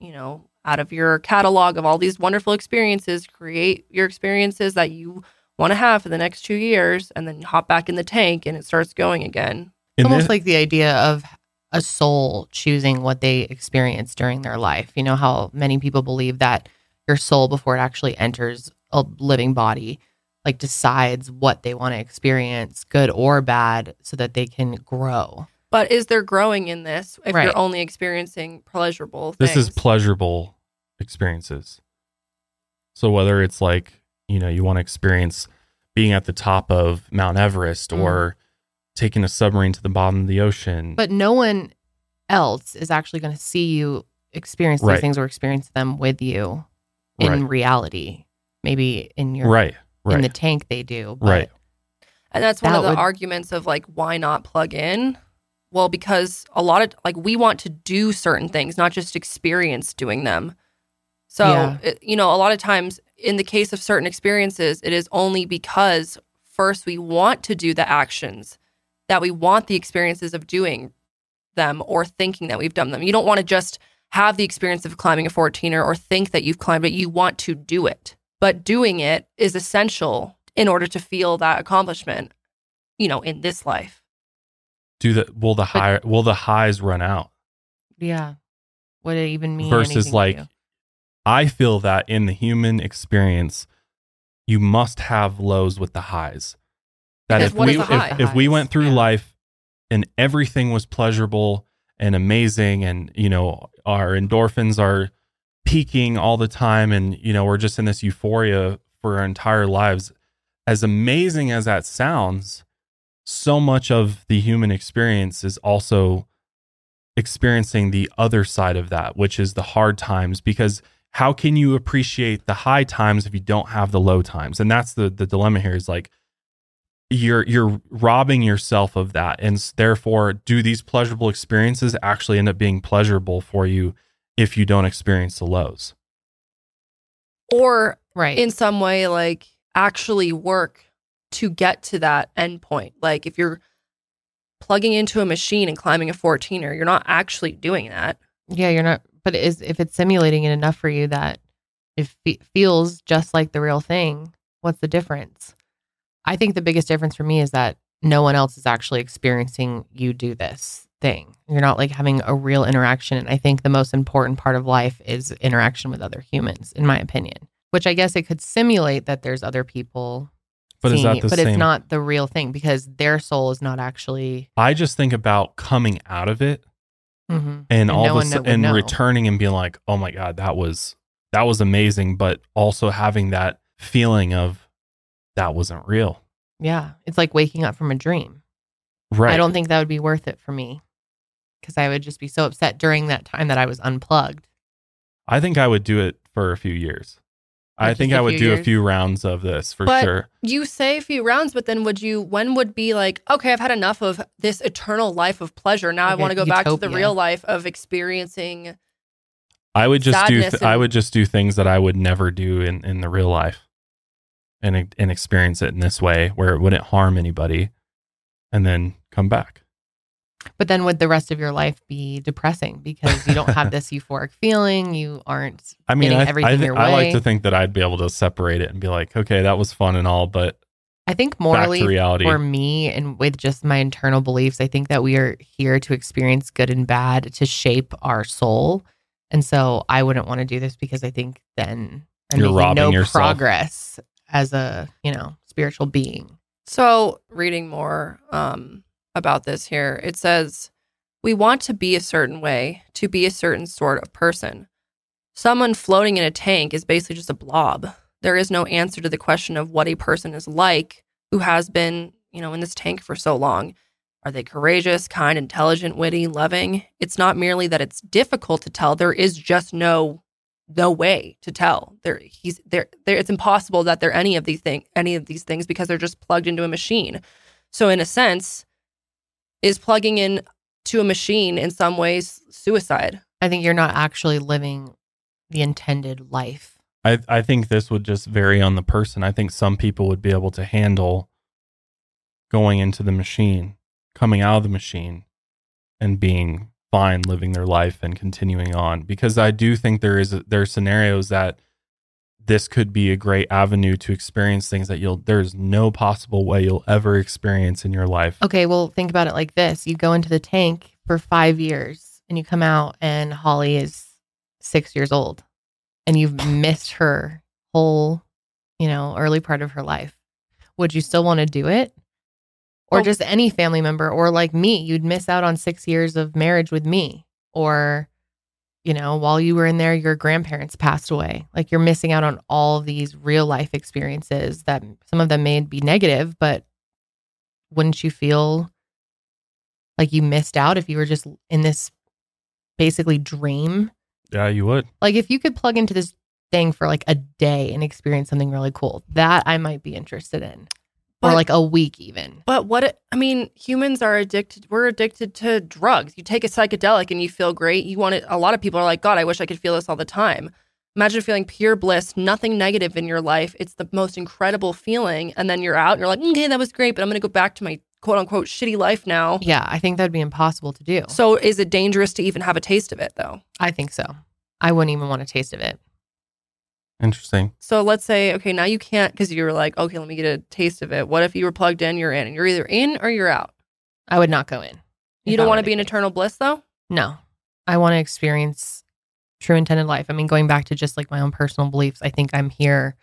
you know, out of your catalog of all these wonderful experiences, create your experiences that you want to have for the next two years, and then hop back in the tank and it starts going again. It's almost like the idea of a soul choosing what they experience during their life. You know how many people believe that your soul before it actually enters a living body like decides what they want to experience, good or bad, so that they can grow. But is there growing in this if right. you're only experiencing pleasurable things? This is pleasurable experiences. So whether it's like, you know, you want to experience being at the top of Mount Everest mm. or taking a submarine to the bottom of the ocean. But no one else is actually going to see you experience these right. things or experience them with you in right. reality. Maybe in your right, right. in the tank they do, right. And that's one that of the would... arguments of like why not plug in? Well, because a lot of like we want to do certain things, not just experience doing them. So, yeah. it, you know, a lot of times in the case of certain experiences, it is only because first we want to do the actions that we want the experiences of doing them or thinking that we've done them. You don't want to just have the experience of climbing a 14er or think that you've climbed it. You want to do it. But doing it is essential in order to feel that accomplishment, you know, in this life. Do the will the high will the highs run out? Yeah. What it even mean? Versus like I feel that in the human experience, you must have lows with the highs. That if we if, if, we went through yeah. life and everything was pleasurable and amazing and you know our endorphins are peaking all the time and you know we're just in this euphoria for our entire lives as amazing as that sounds so much of the human experience is also experiencing the other side of that which is the hard times because how can you appreciate the high times if you don't have the low times and that's the the dilemma here is like you're you're robbing yourself of that. And therefore do these pleasurable experiences actually end up being pleasurable for you if you don't experience the lows? Or right. in some way like actually work to get to that end point like if you're plugging into a machine and climbing a 14er you're not actually doing that. Yeah you're not but is if it's simulating it enough for you that it fe- feels just like the real thing what's the difference I think the biggest difference for me is that no one else is actually experiencing you do this thing. You're not like having a real interaction. And I think the most important part of life is interaction with other humans, in my opinion. Which I guess it could simulate that there's other people But is that but same? it's not the real thing because their soul is not actually I just think about coming out of it Mhm. and, And all no of a sudden and know. returning and being like, oh my God, that was that was amazing, but also having that feeling of that wasn't real. Yeah. It's like waking up from a dream. Right. I don't think that would be worth it for me because I would just be so upset during that time that I was unplugged. I think I would do it for a few years. I think I would few do a few rounds of this for But- sure. You say a few rounds, but then would you, when would be like, okay, I've had enough of this eternal life of pleasure. Now I Like a want to go back to the real life of experiencing. I would just do. sadness Th- I would just do things that I would never do in in the real life, and and experience it in this way where it wouldn't harm anybody, and then come back. But then would the rest of your life be depressing because you don't have this euphoric feeling? You aren't. I mean, Getting I, I, everything thi- your I like to think that I'd be able to separate it and be like, okay, that was fun and all, but I think morally reality. for me and with just my internal beliefs, I think that we are here to experience good and bad to shape our soul. And so I wouldn't want to do this because I think then I'm You're making robbing no yourself. progress as a, you know, spiritual being. So, reading more um, about this here, it says, We want to be a certain way, to be a certain sort of person. Someone floating in a tank is basically just a blob. There is no answer to the question of what a person is like who has been, you know, in this tank for so long. Are they courageous, kind, intelligent, witty, loving? It's not merely that it's difficult to tell. There is just no no way to tell. There he's there there it's impossible that they're any of these thing any of these things because they're just plugged into a machine. So in a sense, is plugging in to a machine in some ways suicide. I think you're not actually living the intended life. I I think this would just vary on the person. I think some people would be able to handle going into the machine, coming out of the machine, and being fine living their life and continuing on. Because I do think there is a, there are scenarios that this could be a great avenue to experience things that you'll there's no possible way you'll ever experience in your life. Okay, well, think about it like this you go into the tank for five years and you come out, and Holly is six years old, and you've missed her whole, you know, early part of her life. Would you still want to do it? Or Well- just any family member, or like me, you'd miss out on six years of marriage with me. Or, you know, while you were in there, your grandparents passed away. Like you're missing out on all these real life experiences that some of them may be negative, but wouldn't you feel like you missed out if you were just in this basically dream? Yeah, you would. Like if you could plug into this thing for like a day and experience something really cool, that I might be interested in. Or like a week even. But what I mean, humans are addicted. We're addicted to drugs. You take a psychedelic and you feel great. You want it. A lot of people are like, God, I wish I could feel this all the time. Imagine feeling pure bliss, nothing negative in your life. It's the most incredible feeling. And then you're out and you're like, okay, that was great, but I'm going to go back to my quote unquote shitty life now. Yeah, I think that'd be impossible to do. So is it dangerous to even have a taste of it though? I think so. I wouldn't even want a taste of it. Interesting. So let's say, okay, now you can't because you were like, okay, let me get a taste of it. What if you were plugged in, you're in, and you're either in or you're out? I would not go in. You don't want to be in eternal bliss though? No, I want to experience true intended life. I mean, going back to just like my own personal beliefs, I think I'm here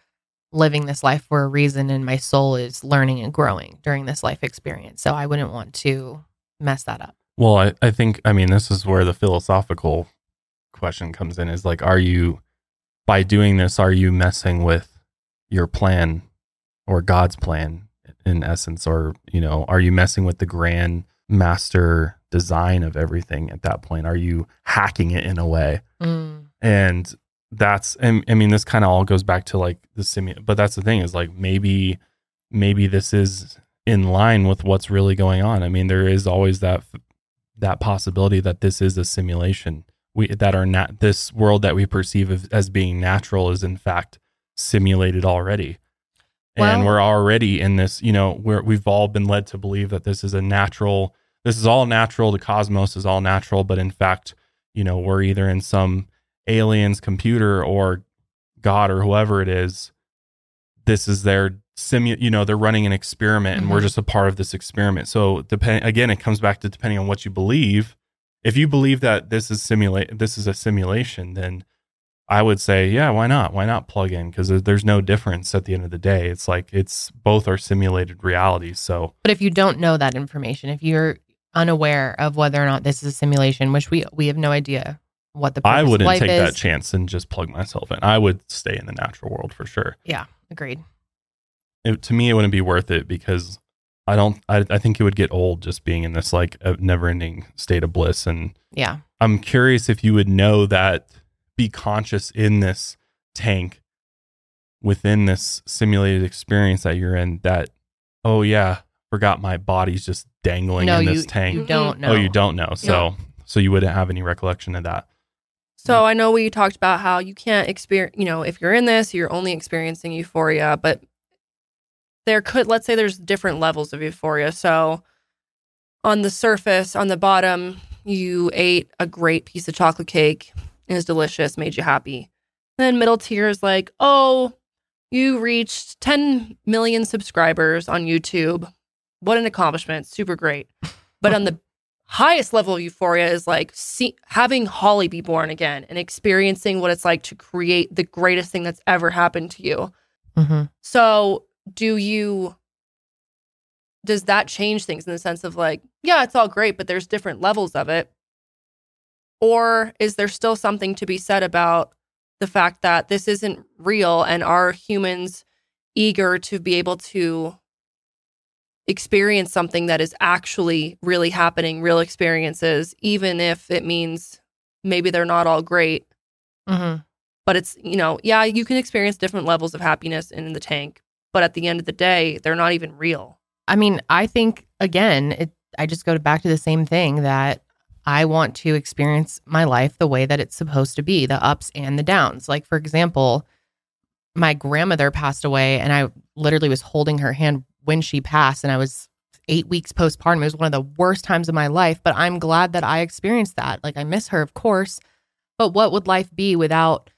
living this life for a reason and my soul is learning and growing during this life experience. So I wouldn't want to mess that up. Well, I, I think, I mean, this is where the philosophical question comes in is like, are you, by doing this, are you messing with your plan or God's plan in essence? Or, you know, are you messing with the grand master design of everything at that point? Are you hacking it in a way? Mm. and that's and i mean this kind of all goes back to like the simu but that's the thing is like maybe maybe this is in line with what's really going on i mean there is always that that possibility that this is a simulation we that are not this world that we perceive as, as being natural is in fact simulated already. And we're already in this you know we're we've all been led to believe that this is a natural this is all natural the cosmos is all natural but in fact you know we're either in some alien's computer or god or whoever it is. This is their simu you know they're running an experiment and we're Mhm. just a part of this experiment. So depend again it comes back to depending on what you believe if you believe that this is simulate this is a simulation then i would say yeah why not? Why not plug in? Because there's no difference at the end of the day. It's like it's both are simulated realities so. But if you don't know that information, if you're unaware of whether or not this is a simulation, which we we have no idea what the i wouldn't take is. that chance and just plug myself in. I would stay in the natural world for sure. Yeah, agreed. it, to me it wouldn't be worth it because i don't I, I think it would get old just being in this like never ending state of bliss. And Yeah. I'm curious if you would know that be conscious in this tank within this simulated experience that you're in that oh yeah forgot my body's just dangling no, in you this tank. you don't know. oh you don't know. So so you wouldn't have any recollection of that. So I know we talked about how you can't experience, you know, if you're in this, you're only experiencing euphoria, but there could, let's say there's different levels of euphoria. So on the surface, on the bottom, you ate a great piece of chocolate cake. It was delicious, made you happy. Then middle tier is like, oh, you reached 10 million subscribers on YouTube. What an accomplishment. Super great. But on the highest level of euphoria is like see, having Holly be born again and experiencing what it's like to create the greatest thing that's ever happened to you. hmm So, do you does that change things in the sense of like, yeah, it's all great, but there's different levels of it? Or is there still something to be said about the fact that this isn't real and are humans eager to be able to experience something that is actually really happening, real experiences, even if it means maybe they're not all great, hmm but it's, you know, yeah, you can experience different levels of happiness in the tank, but at the end of the day, they're not even real. I mean, I think again, it, I just go back to the same thing that I want to experience my life the way that it's supposed to be, the ups and the downs. Like for example, my grandmother passed away, and I literally was holding her hand when she passed, and I was eight weeks postpartum. It was one of the worst times of my life, but I'm glad that I experienced that. Like I miss her, of course, but what would life be without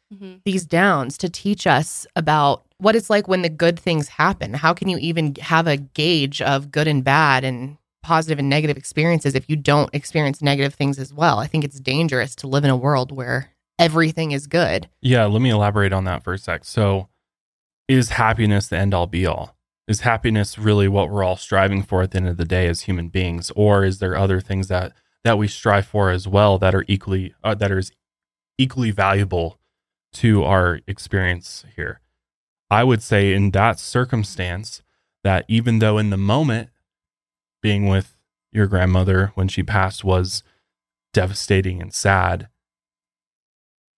these downs to teach us about what it's like when the good things happen. How can you even have a gauge of good and bad and positive and negative experiences if you don't experience negative things as well? I think it's dangerous to live in a world where everything is good. yeah let me elaborate on that for a sec so is happiness the end all be all is happiness really what we're all striving for at the end of the day as human beings or is there other things that that we strive for as well that are equally uh, that are equally valuable to our experience here i would say in that circumstance that even though in the moment being with your grandmother when she passed was devastating and sad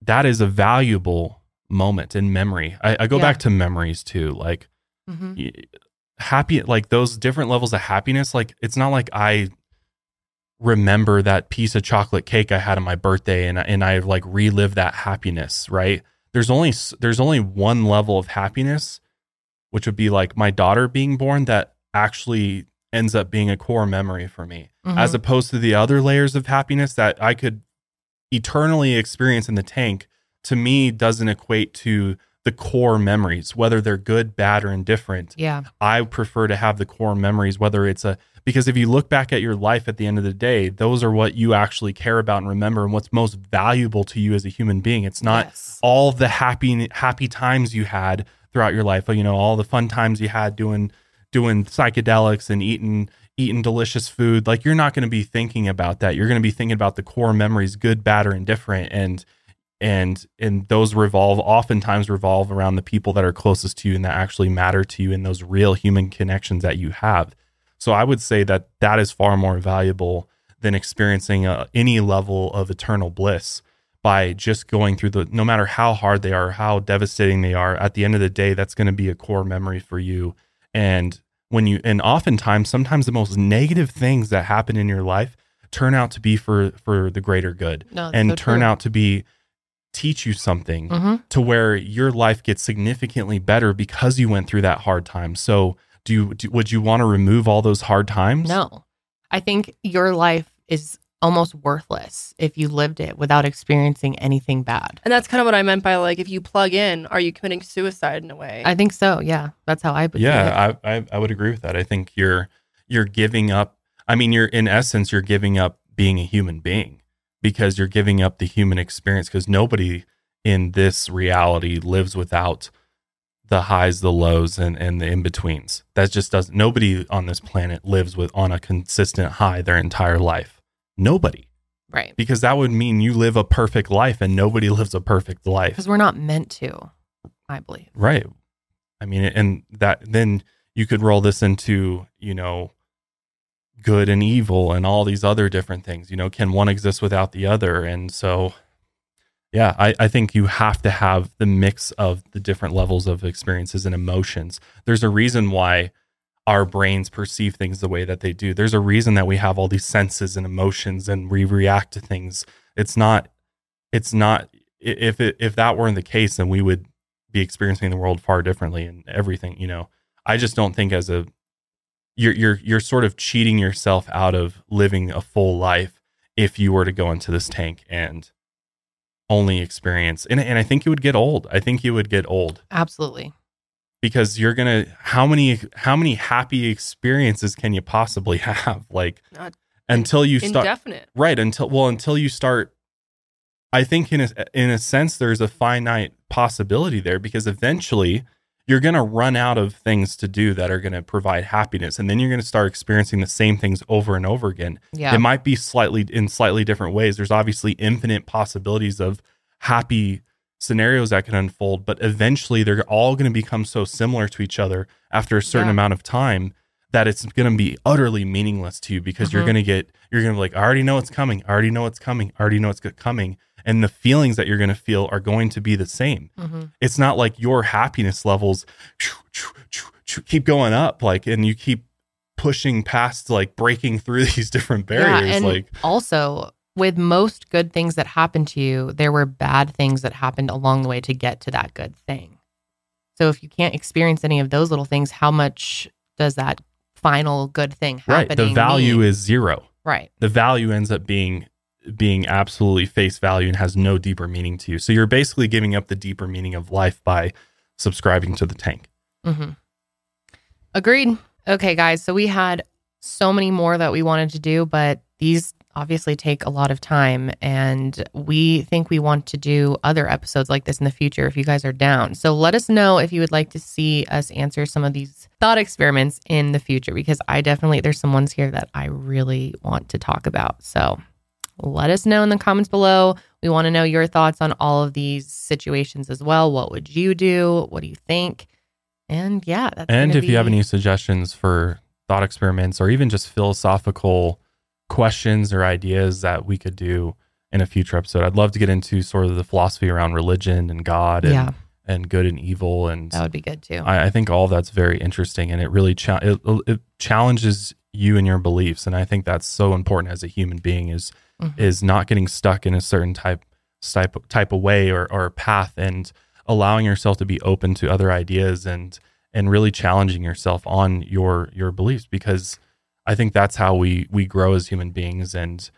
that is a valuable moment in memory i, I go Yeah. back to memories too like Mm-hmm. happy like those different levels of happiness like it's not like i remember that piece of chocolate cake i had on my birthday and and i like relive that happiness right there's only there's only one level of happiness which would be like my daughter being born that actually ends up being a core memory for me Mm-hmm. as opposed to the other layers of happiness that i could eternally experience in the tank to me doesn't equate to the core memories whether they're good bad or indifferent yeah. I prefer to have the core memories, whether it's a because if you look back at your life at the end of the day, those are what you actually care about and remember and what's most valuable to you as a human being. It's not Yes. all the happy happy times you had throughout your life, you know, all the fun times you had doing doing psychedelics and eating eating delicious food. Like you're not going to be thinking about that. You're going to be thinking about the core memories, good, bad or indifferent and and and those revolve oftentimes revolve around the people that are closest to you and that actually matter to you in those real human connections that you have so i would say that that is far more valuable than experiencing uh, any level of eternal bliss by just going through the no matter how hard they are how devastating they are at the end of the day that's going to be a core memory for you and when you and oftentimes sometimes the most negative things that happen in your life turn out to be for for the greater good No, and so turn true. out to be teach you something Mhm. to where your life gets significantly better because you went through that hard time. So, do you do, would you want to remove all those hard times? No. I think your life is almost worthless if you lived it without experiencing anything bad. And that's kind of what I meant by like, if you plug in, are you committing suicide in a way? I think so. Yeah, that's how I would. yeah I, I i would agree with that i think you're you're giving up i mean you're in essence you're giving up being a human being because you're giving up the human experience because nobody in this reality lives without the highs the lows and and the in-betweens that just doesn't nobody on this planet lives with on a consistent high their entire life nobody right. because that would mean you live a perfect life and nobody lives a perfect life Because we're not meant to. I believe. Right. I mean, and that then you could roll this into, you know, good and evil and all these other different things. You know, can one exist without the other? And so, yeah, I, I think you have to have the mix of the different levels of experiences and emotions. There's a reason why our brains perceive things the way that they do. There's a reason that we have all these senses and emotions and we react to things. It's not, it's not, if it, if that weren't the case, then we would be experiencing the world far differently and everything, you know. I just don't think as a you're you're you're sort of cheating yourself out of living a full life if you were to go into this tank and only experience and and I think you would get old. I think you would get old Absolutely. because you're going to how many how many happy experiences can you possibly have like Not until you start Indefinite. right until well until you start i think in a in a sense there's a finite possibility there because eventually you're going to run out of things to do that are going to provide happiness and then you're going to start experiencing the same things over and over again Yeah. it might be slightly in slightly different ways there's obviously infinite possibilities of happy scenarios that can unfold but eventually they're all going to become so similar to each other after a certain Yeah. amount of time that it's going to be utterly meaningless to you because you're Mhm. going to get you're going to be like I already know it's coming I already know it's coming I already know it's coming and the feelings that you're going to feel are going to be the same hmm it's not like your happiness levels keep going up like and you keep pushing past like breaking through these different barriers Yeah, and like also with most good things that happened to you, there were bad things that happened along the way to get to that good thing. So if you can't experience any of those little things, how much does that final good thing right the value mean? is zero right. the value ends up being being absolutely face value and has no deeper meaning to you so you're basically giving up the deeper meaning of life by subscribing to the tank hmm Agreed. Okay, guys. So we had so many more that we wanted to do, but these obviously take a lot of time. And we think we want to do other episodes like this in the future if you guys are down. So let us know if you would like to see us answer some of these thought experiments in the future, because I definitely, there's some ones here that I really want to talk about. So let us know in the comments below. We want to know your thoughts on all of these situations as well. What would you do? What do you think? And yeah, that's and if you have any suggestions for thought experiments or even just philosophical questions or ideas that we could do in a future episode i'd love to get into sort of the philosophy around religion and god and, yeah, and good and evil and that would be good too. I, I think all that's very interesting and it really cha- it, it challenges you and your beliefs. And i think that's so important as a human being is Mhm. is not getting stuck in a certain type type type of way or, or path and allowing yourself to be open to other ideas and and really challenging yourself on your your beliefs because I think that's how we we grow as human beings. And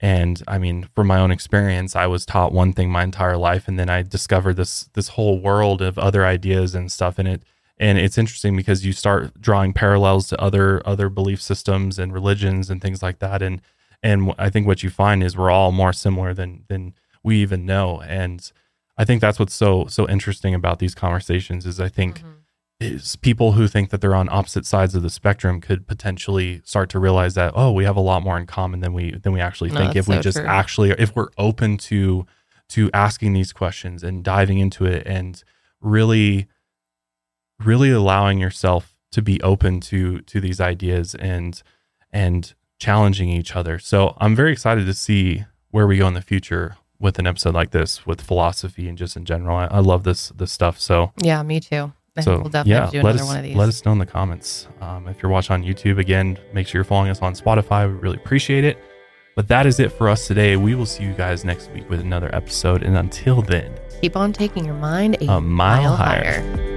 and I mean from my own experience I was taught one thing my entire life and then I discovered this this whole world of other ideas and stuff. And it and it's interesting because you start drawing parallels to other other belief systems and religions and things like that and and I think what you find is we're all more similar than than we even know and I think that's what's so so interesting about these conversations is I think Mhm. is people who think that they're on opposite sides of the spectrum could potentially start to realize that oh we have a lot more in common than we than we actually No, think if we just true. actually if we're open to to asking these questions and diving into it and really really allowing yourself to be open to to these ideas and and challenging each other so i'm very excited to see where we go in the future with an episode like this with philosophy and just in general i, I love this this stuff so Yeah, me too. I so we'll definitely yeah, do let another us, one of these. Let us know in the comments. Um, if you're watching on YouTube, again, make sure you're following us on Spotify. We really appreciate it. But that is it for us today. We will see you guys next week with another episode. And until then, Keep on taking your mind a, a mile, mile higher. higher.